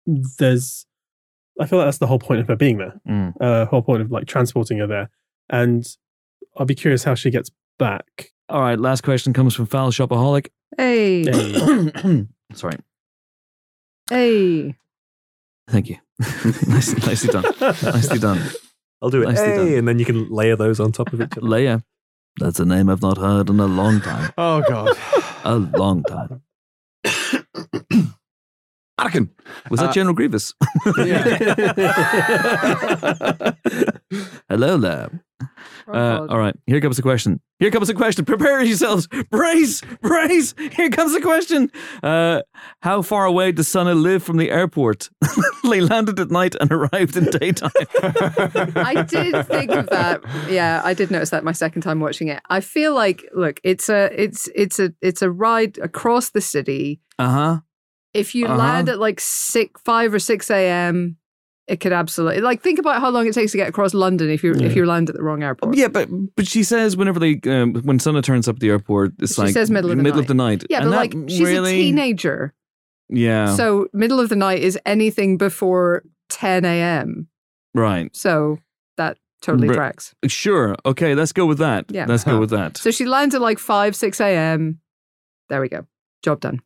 there's. I feel like that's the whole point of her being there. Mm. Uh, whole point of like transporting her there, and I'll be curious how she gets back. All right. Last question comes from Foul Shopaholic. Hey, Hey. Sorry. hey. Thank you. Nice, nicely done. Nicely done. I'll do it. Nicely Hey, done. and then you can layer those on top of each other. Layer. That's a name I've not heard in a long time. Oh God, A long time. Anakin. Was that Uh, General Grievous? Hello there. Uh, all right, here comes the question. Here comes the question. Prepare yourselves. Brace, brace. Here comes the question. Uh, how far away does Sana live from the airport? they landed at night and arrived in daytime. I did think of that. Yeah, I did notice that my second time watching it. I feel like, look, it's a, it's, it's a, it's a ride across the city. Uh huh. If you Uh-huh. land at like six, five or six a.m., it could absolutely like think about how long it takes to get across London if you Yeah. if you land at the wrong airport. Yeah, but but she says whenever they um, when Sana turns up at the airport, it's She like says middle of the middle night. of the night. Yeah, And but that like she's really, a teenager, Yeah. so middle of the night is anything before ten a.m. Right. So that totally Br- tracks. Sure. Okay, let's go with that. Yeah. Let's go with that. So she lands at like 5, 6 a.m. There we go. Job done.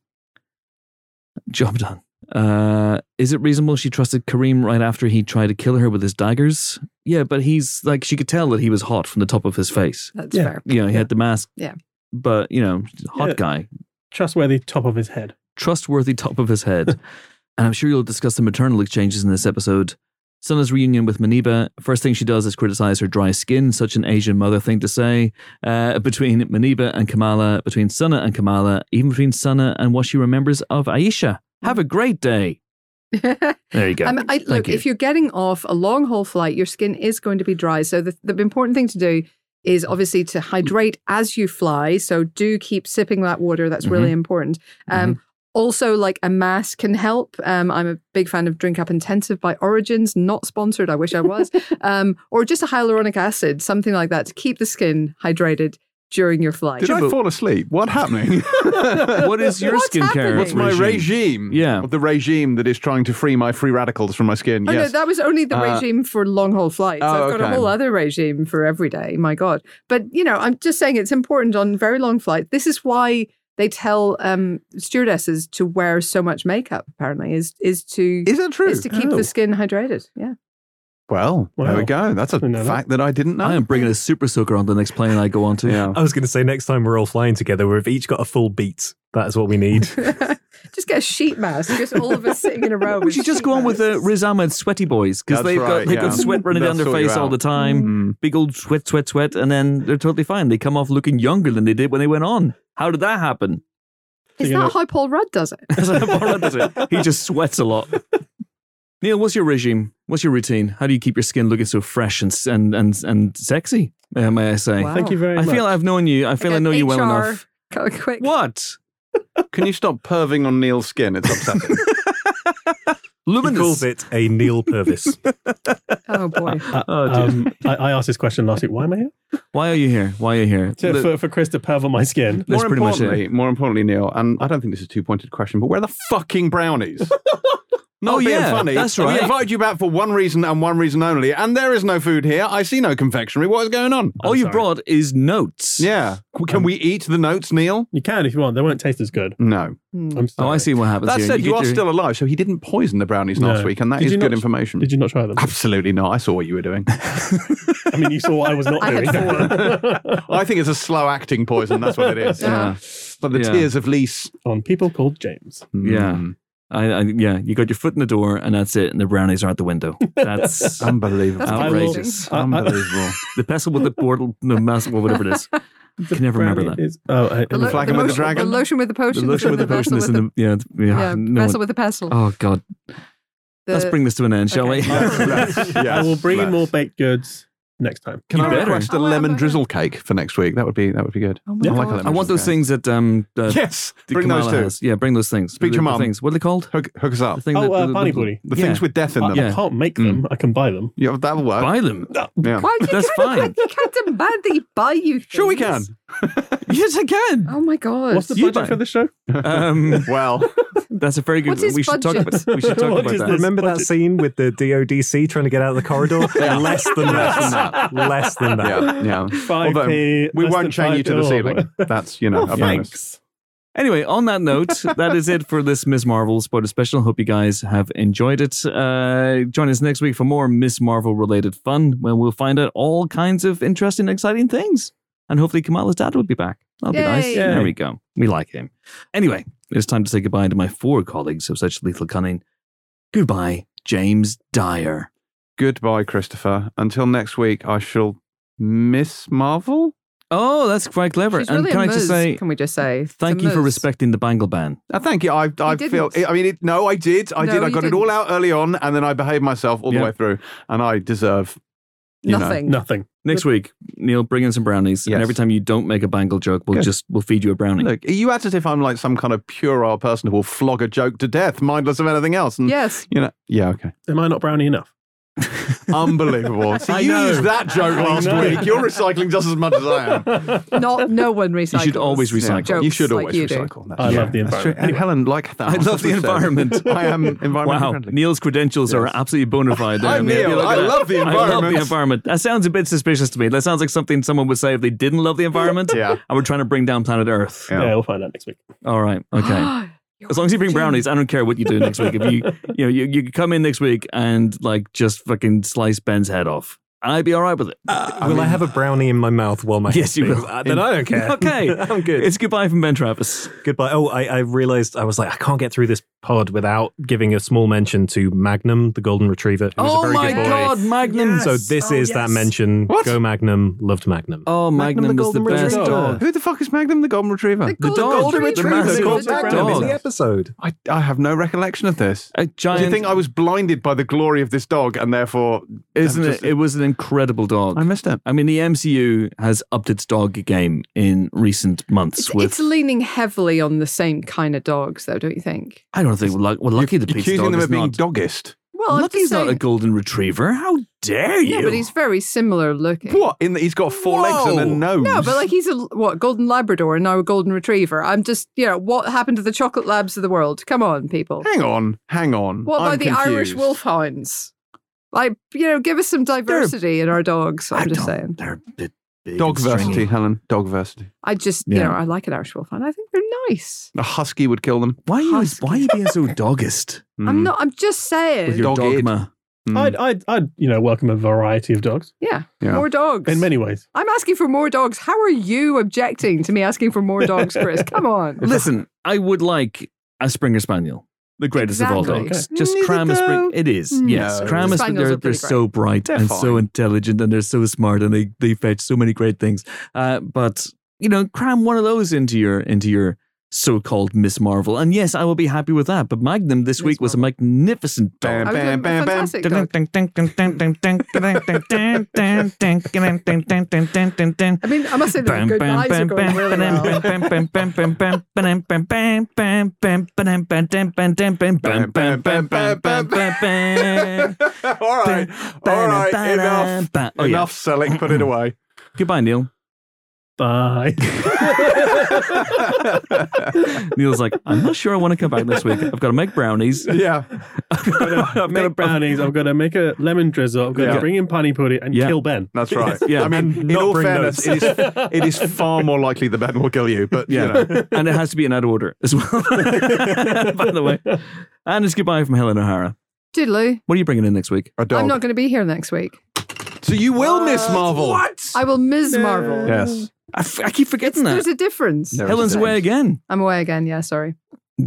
Job done. Uh, is it reasonable she trusted Kareem right after he tried to kill her with his daggers? Yeah, but he's like, she could tell that he was hot from the top of his face. That's Yeah. fair. You know, he had the mask. Yeah. But, you know, hot Yeah. guy, Trustworthy top of his head. trustworthy top of his head. and I'm sure you'll discuss the maternal exchanges in this episode. Sana's reunion with Muniba. First thing she does is criticize her dry skin, such an Asian mother thing to say. Uh, between Muniba and Kamala, between Sana and Kamala, even between Sana and what she remembers of Aisha. Have a great day. There you go. Um, I, look, you. if you're getting off a long haul flight, your skin is going to be dry. So the, the important thing to do is obviously to hydrate as you fly. So do keep sipping that water. That's really important. Um, Also, like a mask can help. Um, I'm a big fan of Drink Up Intensive by Origins, not sponsored. I wish I was. um, or just a hyaluronic acid, something like that, to keep the skin hydrated during your flight. Did I fall asleep? What happening? what is your What's skincare? happening? What's my regime? Yeah. The regime that is trying to free my free radicals from my skin. Oh yes. no, that was only the Uh, regime for long haul flights. oh, I've got a whole other regime for every day. My God. But you know, I'm just saying it's important on very long flights. This is why they tell um, stewardesses to wear so much makeup. Apparently, is is to is that true? is to keep Oh. the skin hydrated. Yeah. well, there we go. That's a Didn't that. fact that I didn't know. I am bringing a super soaker on the next plane I go on to. Yeah. I was going to say next time we're all flying together, we've each got a full beat. That's what we need. just get a sheet mask. Just all of us sitting in a row. We with should just sheet go on with the masks. Riz Ahmed sweaty boys because they've right, got they've yeah. got sweat running They'll down their face all the time. Mm. Big old sweat, sweat, sweat, and then they're totally fine. They come off looking younger than they did when they went on. How did that happen? Is that how Paul Rudd does it? That's how Paul Rudd does it. He just sweats a lot. Neel, what's your regime? What's your routine? How do you keep your skin looking so fresh and and and and sexy? Uh, may I say? Wow. Thank you very I much. I feel I've known you. I feel I Like know you well enough. Go quick. What? Can you stop perving on Neel's skin? It's upsetting. He Luminous. calls it a Neel Purvis. Oh boy. Uh, Oh, dear. um, I, I asked this question last week. Why am I here? Why are you here? Why are you here? To, The- for, for Chris to perv on my skin. That's more pretty much it. importantly, more importantly, Neel, and I don't think this is a two-pointed question, but where are the fucking brownies? Not Oh, being yeah, funny. that's right. We right. invited you back for one reason and one reason only, and there is no food here. I see no confectionery. What is going on? All I'm you sorry. brought is notes. Yeah. Can we eat the notes, Neel? You can if you want. They won't taste as good. No. I'm sorry. Oh, I see what happens That here. said, you, get are your- still alive, so he didn't poison the brownies last week, and that Did is good not- information. Did you not try them? Absolutely not. I saw what you were doing. I mean, you saw what I was not I doing. I think it's a slow acting poison. That's what it is. Yeah. But the Yeah. tears of Lise. on people called James. Yeah. Mm. I, I, yeah, you got your foot in the door, and that's it. And the brownies are out the window. That's Unbelievable. Outrageous. I- I- Unbelievable. the pestle with the portal, the mask, or whatever it is. Can never remember Brownie that. Is, oh, uh, The, lo- flagon the with the dragon? The lotion with the potion, The lotion with the potion is in the yeah, yeah. yeah, no vessel one- with the pestle. oh god, The- let's bring this to an end, shall Okay. we? Let's- let's- I will bring in more baked goods next time. Can You I better. request a lemon drizzle cake for next week? That would be that would be good. Oh my I like a lemon I want those drizzle things that um. Uh, Yes, that bring those Kamala two. has. Yeah, bring those things. Speak to The- your the mum. Things. What are they called? Hook, hook us up. The thing Oh, that- uh, the- pani the- puri. The yeah. things with death in I, them. I Yeah. can't make them. I can buy them. Yeah, that'll work. Buy them. Yeah. Why? That's can't, fine. You can't demand that you buy you. Sure we can. yes, I can. Oh my god. What's the You budget for the show? Um, Well, that's a very good. What's his we should talk budget? about. We should talk What about is that. this? Remember that scene with the DODC trying to get out of the corridor? Less than that. Less than that. yeah, yeah. Five Although p. we less wont than chain you to the 5p. ceiling. That's you know Oh, a bonus. thanks. Anyway, on that note, that is it for this Miss Marvel spoiler special. Hope you guys have enjoyed it. Uh, join us next week for more Miss Marvel related fun, when we'll find out all kinds of interesting, exciting things. And hopefully, Kamala's dad will be back. That'll be nice. Yay. There we go. We like him. Anyway, it's time to say goodbye to my four colleagues of such lethal cunning. Goodbye, James Dyer. Goodbye, Christopher. Until next week, I shall miss Marvel. Oh, that's quite clever. She's and really can a I just muzz, say, Can we just say? thank The you for muzz. respecting the bangle ban. Uh, thank you. I, I feel. I mean, it, no, I did. I No, did. I you got it all didn't. out early on, and then I behaved myself all Yeah. the way through, and I deserve you know. Nothing. Nothing. Next week, Neel, bring in some brownies. Yes. And every time you don't make a bangle joke, we'll Good. just we'll feed you a brownie. Look, are you act as if I'm like some kind of puerile person who will flog a joke to death, mindless of anything else. And Yes. you know, yeah, okay. Am I not brownie enough? Unbelievable. See, I you know. used that joke last week. You're recycling just as much as I am. Not no one recycles. You should always recycle. jokes you should like always you recycle. That's I true. love the environment. And Helen, like that. I love the environment. I am environmentally Wow, friendly. Neel's credentials are absolutely bona fide. there. I'm Neel. look I that. love the environment. I love the environment. environment. That sounds a bit suspicious to me. That sounds like something someone would say if they didn't love the environment. Yeah. And we're trying to bring down planet Earth. Yeah. Yeah, we'll find out next week. All right. Okay. As long as you bring brownies, I don't care what you do next week. If you, you know, you, you come in next week and like just fucking slice Ben's head off, and I'd be all right with it. will I have a brownie in my mouth while my Yes, you spins? will. Uh, then I don't care. Okay. I'm good. It's goodbye from Ben Travis. Goodbye. Oh, I, I realized I was like, I can't get through this pod without giving a small mention to Magnum, the golden retriever. Who was a Oh very my good boy. God, Magnum! So this is that mention. What? Go Magnum. Loved Magnum. Oh, Magnum, the was the golden best retriever. dog. Who the fuck is Magnum the Golden Retriever? The The golden, golden retriever. retriever. The Golden golden retriever. in dog. the episode. I, I have no recollection of this. A giant. Do you think I was blinded by the glory of this dog and therefore Isn't it? It was an incredible dog. I missed it. I mean, the MCU has upped its dog game in recent months. It's, with it's leaning heavily on the same kind of dogs, though, don't you think? I don't think. Well, well Lucky the pizza Accusing dog them is of being not. doggist. Well, I'm Lucky's not a golden retriever. How dare you? Yeah, but he's very similar looking. What? In the, he's got four legs and a nose. No, but like he's a what golden Labrador and now a golden Retriever. I'm just you know what happened to the chocolate labs of the world? Come on, people. hang on, hang on. What I'm about the Irish wolfhounds? Like you know, give us some diversity in our dogs. I I'm just saying. They're a bit big. Dog and stringy. versity, Helen. Dog versity. I just you Yeah. know I like an Irish wolfhound. I think they're nice. A husky would kill them. Why are you? Husky. Why are you being so doggist I'm Mm. not. I'm just saying. with your Dog-eared. dogma? Mm. I'd, I'd, I'd, you know, welcome a variety of dogs yeah, Yeah. more dogs. in many ways. I'm asking for more dogs. How are you objecting to me asking for more dogs, Chris? Come on. Listen, I would like a Springer Spaniel. The greatest of all dogs. Okay. Just Is it cram a spring. It is. No. Yes. Cram a spring. They're, they're so bright They're and so intelligent and they're so smart and they, they fetch so many great things. Uh, but, you know, cram one of those into your into your so-called Miss Marvel. And yes, I will be happy with that. But Magnum this Miss week was a magnificent Bam, dog. I was bam, a bam, bam. fantastic dog. I mean, I must say that the good guys are going really well. all right, all right. Enough. Oh. Enough selling. Put it away. Goodbye, Neel. Bye. Neel's like, I'm not sure I want to come back this week. I've got to make brownies. Yeah. I've got make to brownies. I've got to make a lemon drizzle. I'm going Yeah. to bring in pani pudding and Yeah. kill Ben. That's right. Yeah. I mean, in all fairness, it is, it is far more likely that Ben will kill you. But, Yeah. you know. and it has to be in that order as well. By the way. And it's goodbye from Helen O'Hara. Toodaloo. What are you bringing in next week? A dog. I'm not going to be here next week. so you will miss Marvel. What? I will miss Marvel. Yes. I, f- I keep It's, forgetting that. there's a difference. There is Helen's a away again. I'm away again. Yeah, sorry.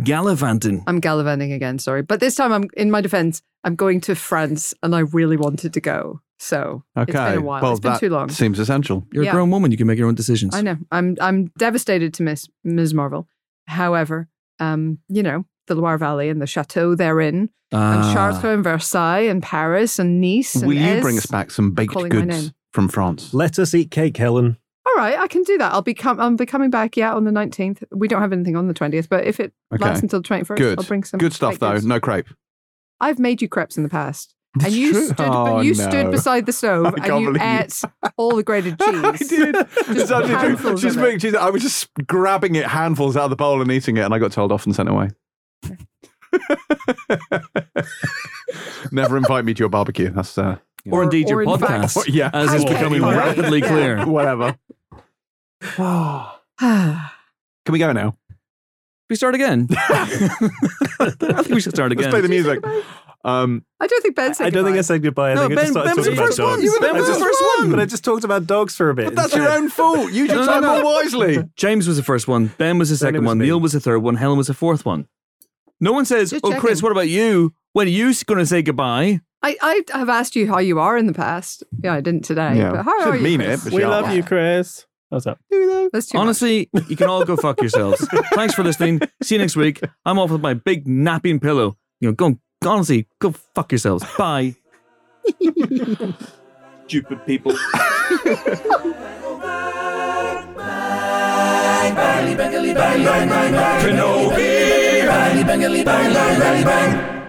Gallivanting. I'm gallivanting again. Sorry, but this time I'm in my defense. I'm going to France, and I really wanted to go. So Okay. it's been a while. Well, it's been that too long. seems essential. You're Yeah. a grown woman. You can make your own decisions. I know. I'm I'm devastated to miss Ms. Marvel. However, um, you know, the Loire Valley and the chateau therein, and Ah. Chartres and Versailles and Paris and Nice. And Will you Aix. bring us back some baked goods from France? Let us eat cake, Helen. All right, I can do that. I'll be com- I'll be coming back. Yeah, on the nineteenth. We don't have anything on the twentieth, but if it Okay. lasts until the twenty first, Good. I'll bring some. Good stuff, though. goods. No crepe. I've made you crepes in the past. That's and you true. stood, Oh, you no. stood beside the stove I and you believe you- ate all the grated cheese. I did. It's handfuls She's of it. being, she's, I was just grabbing it handfuls out of the bowl and eating it, and I got told off and sent away. Never invite me to your barbecue. That's uh, you know. Or indeed your Or in fact- podcast, Or- yeah. as is becoming rapidly clear. whatever. Can we go now? we start again? I think we should start again. Let's play the music. Um, I don't think Ben said I don't think I said goodbye. I No, think I Ben- just started Ben was talking the about first one. dogs. You were the I just- first one. But I just talked about dogs for a bit. but that's your own fault. Use your No, no, time more wisely. James was the first one. Ben was the second was one. me. Neel was the third one. Helen was the fourth one. No one says, Just "Oh, Chris, what about you? When are you going to say goodbye?" I, I have asked you how you are in the past. Yeah, I didn't today. Yeah. But how Shouldn't are you? mean it, Chris? but We love you, Chris. What's up? That's too much. Honestly, you can all go fuck yourselves. Thanks for listening. See you next week. I'm off with my big napping pillow. You know, go honestly, go fuck yourselves. Bye. Stupid people. Kenobi, bang, bang, bang, bang.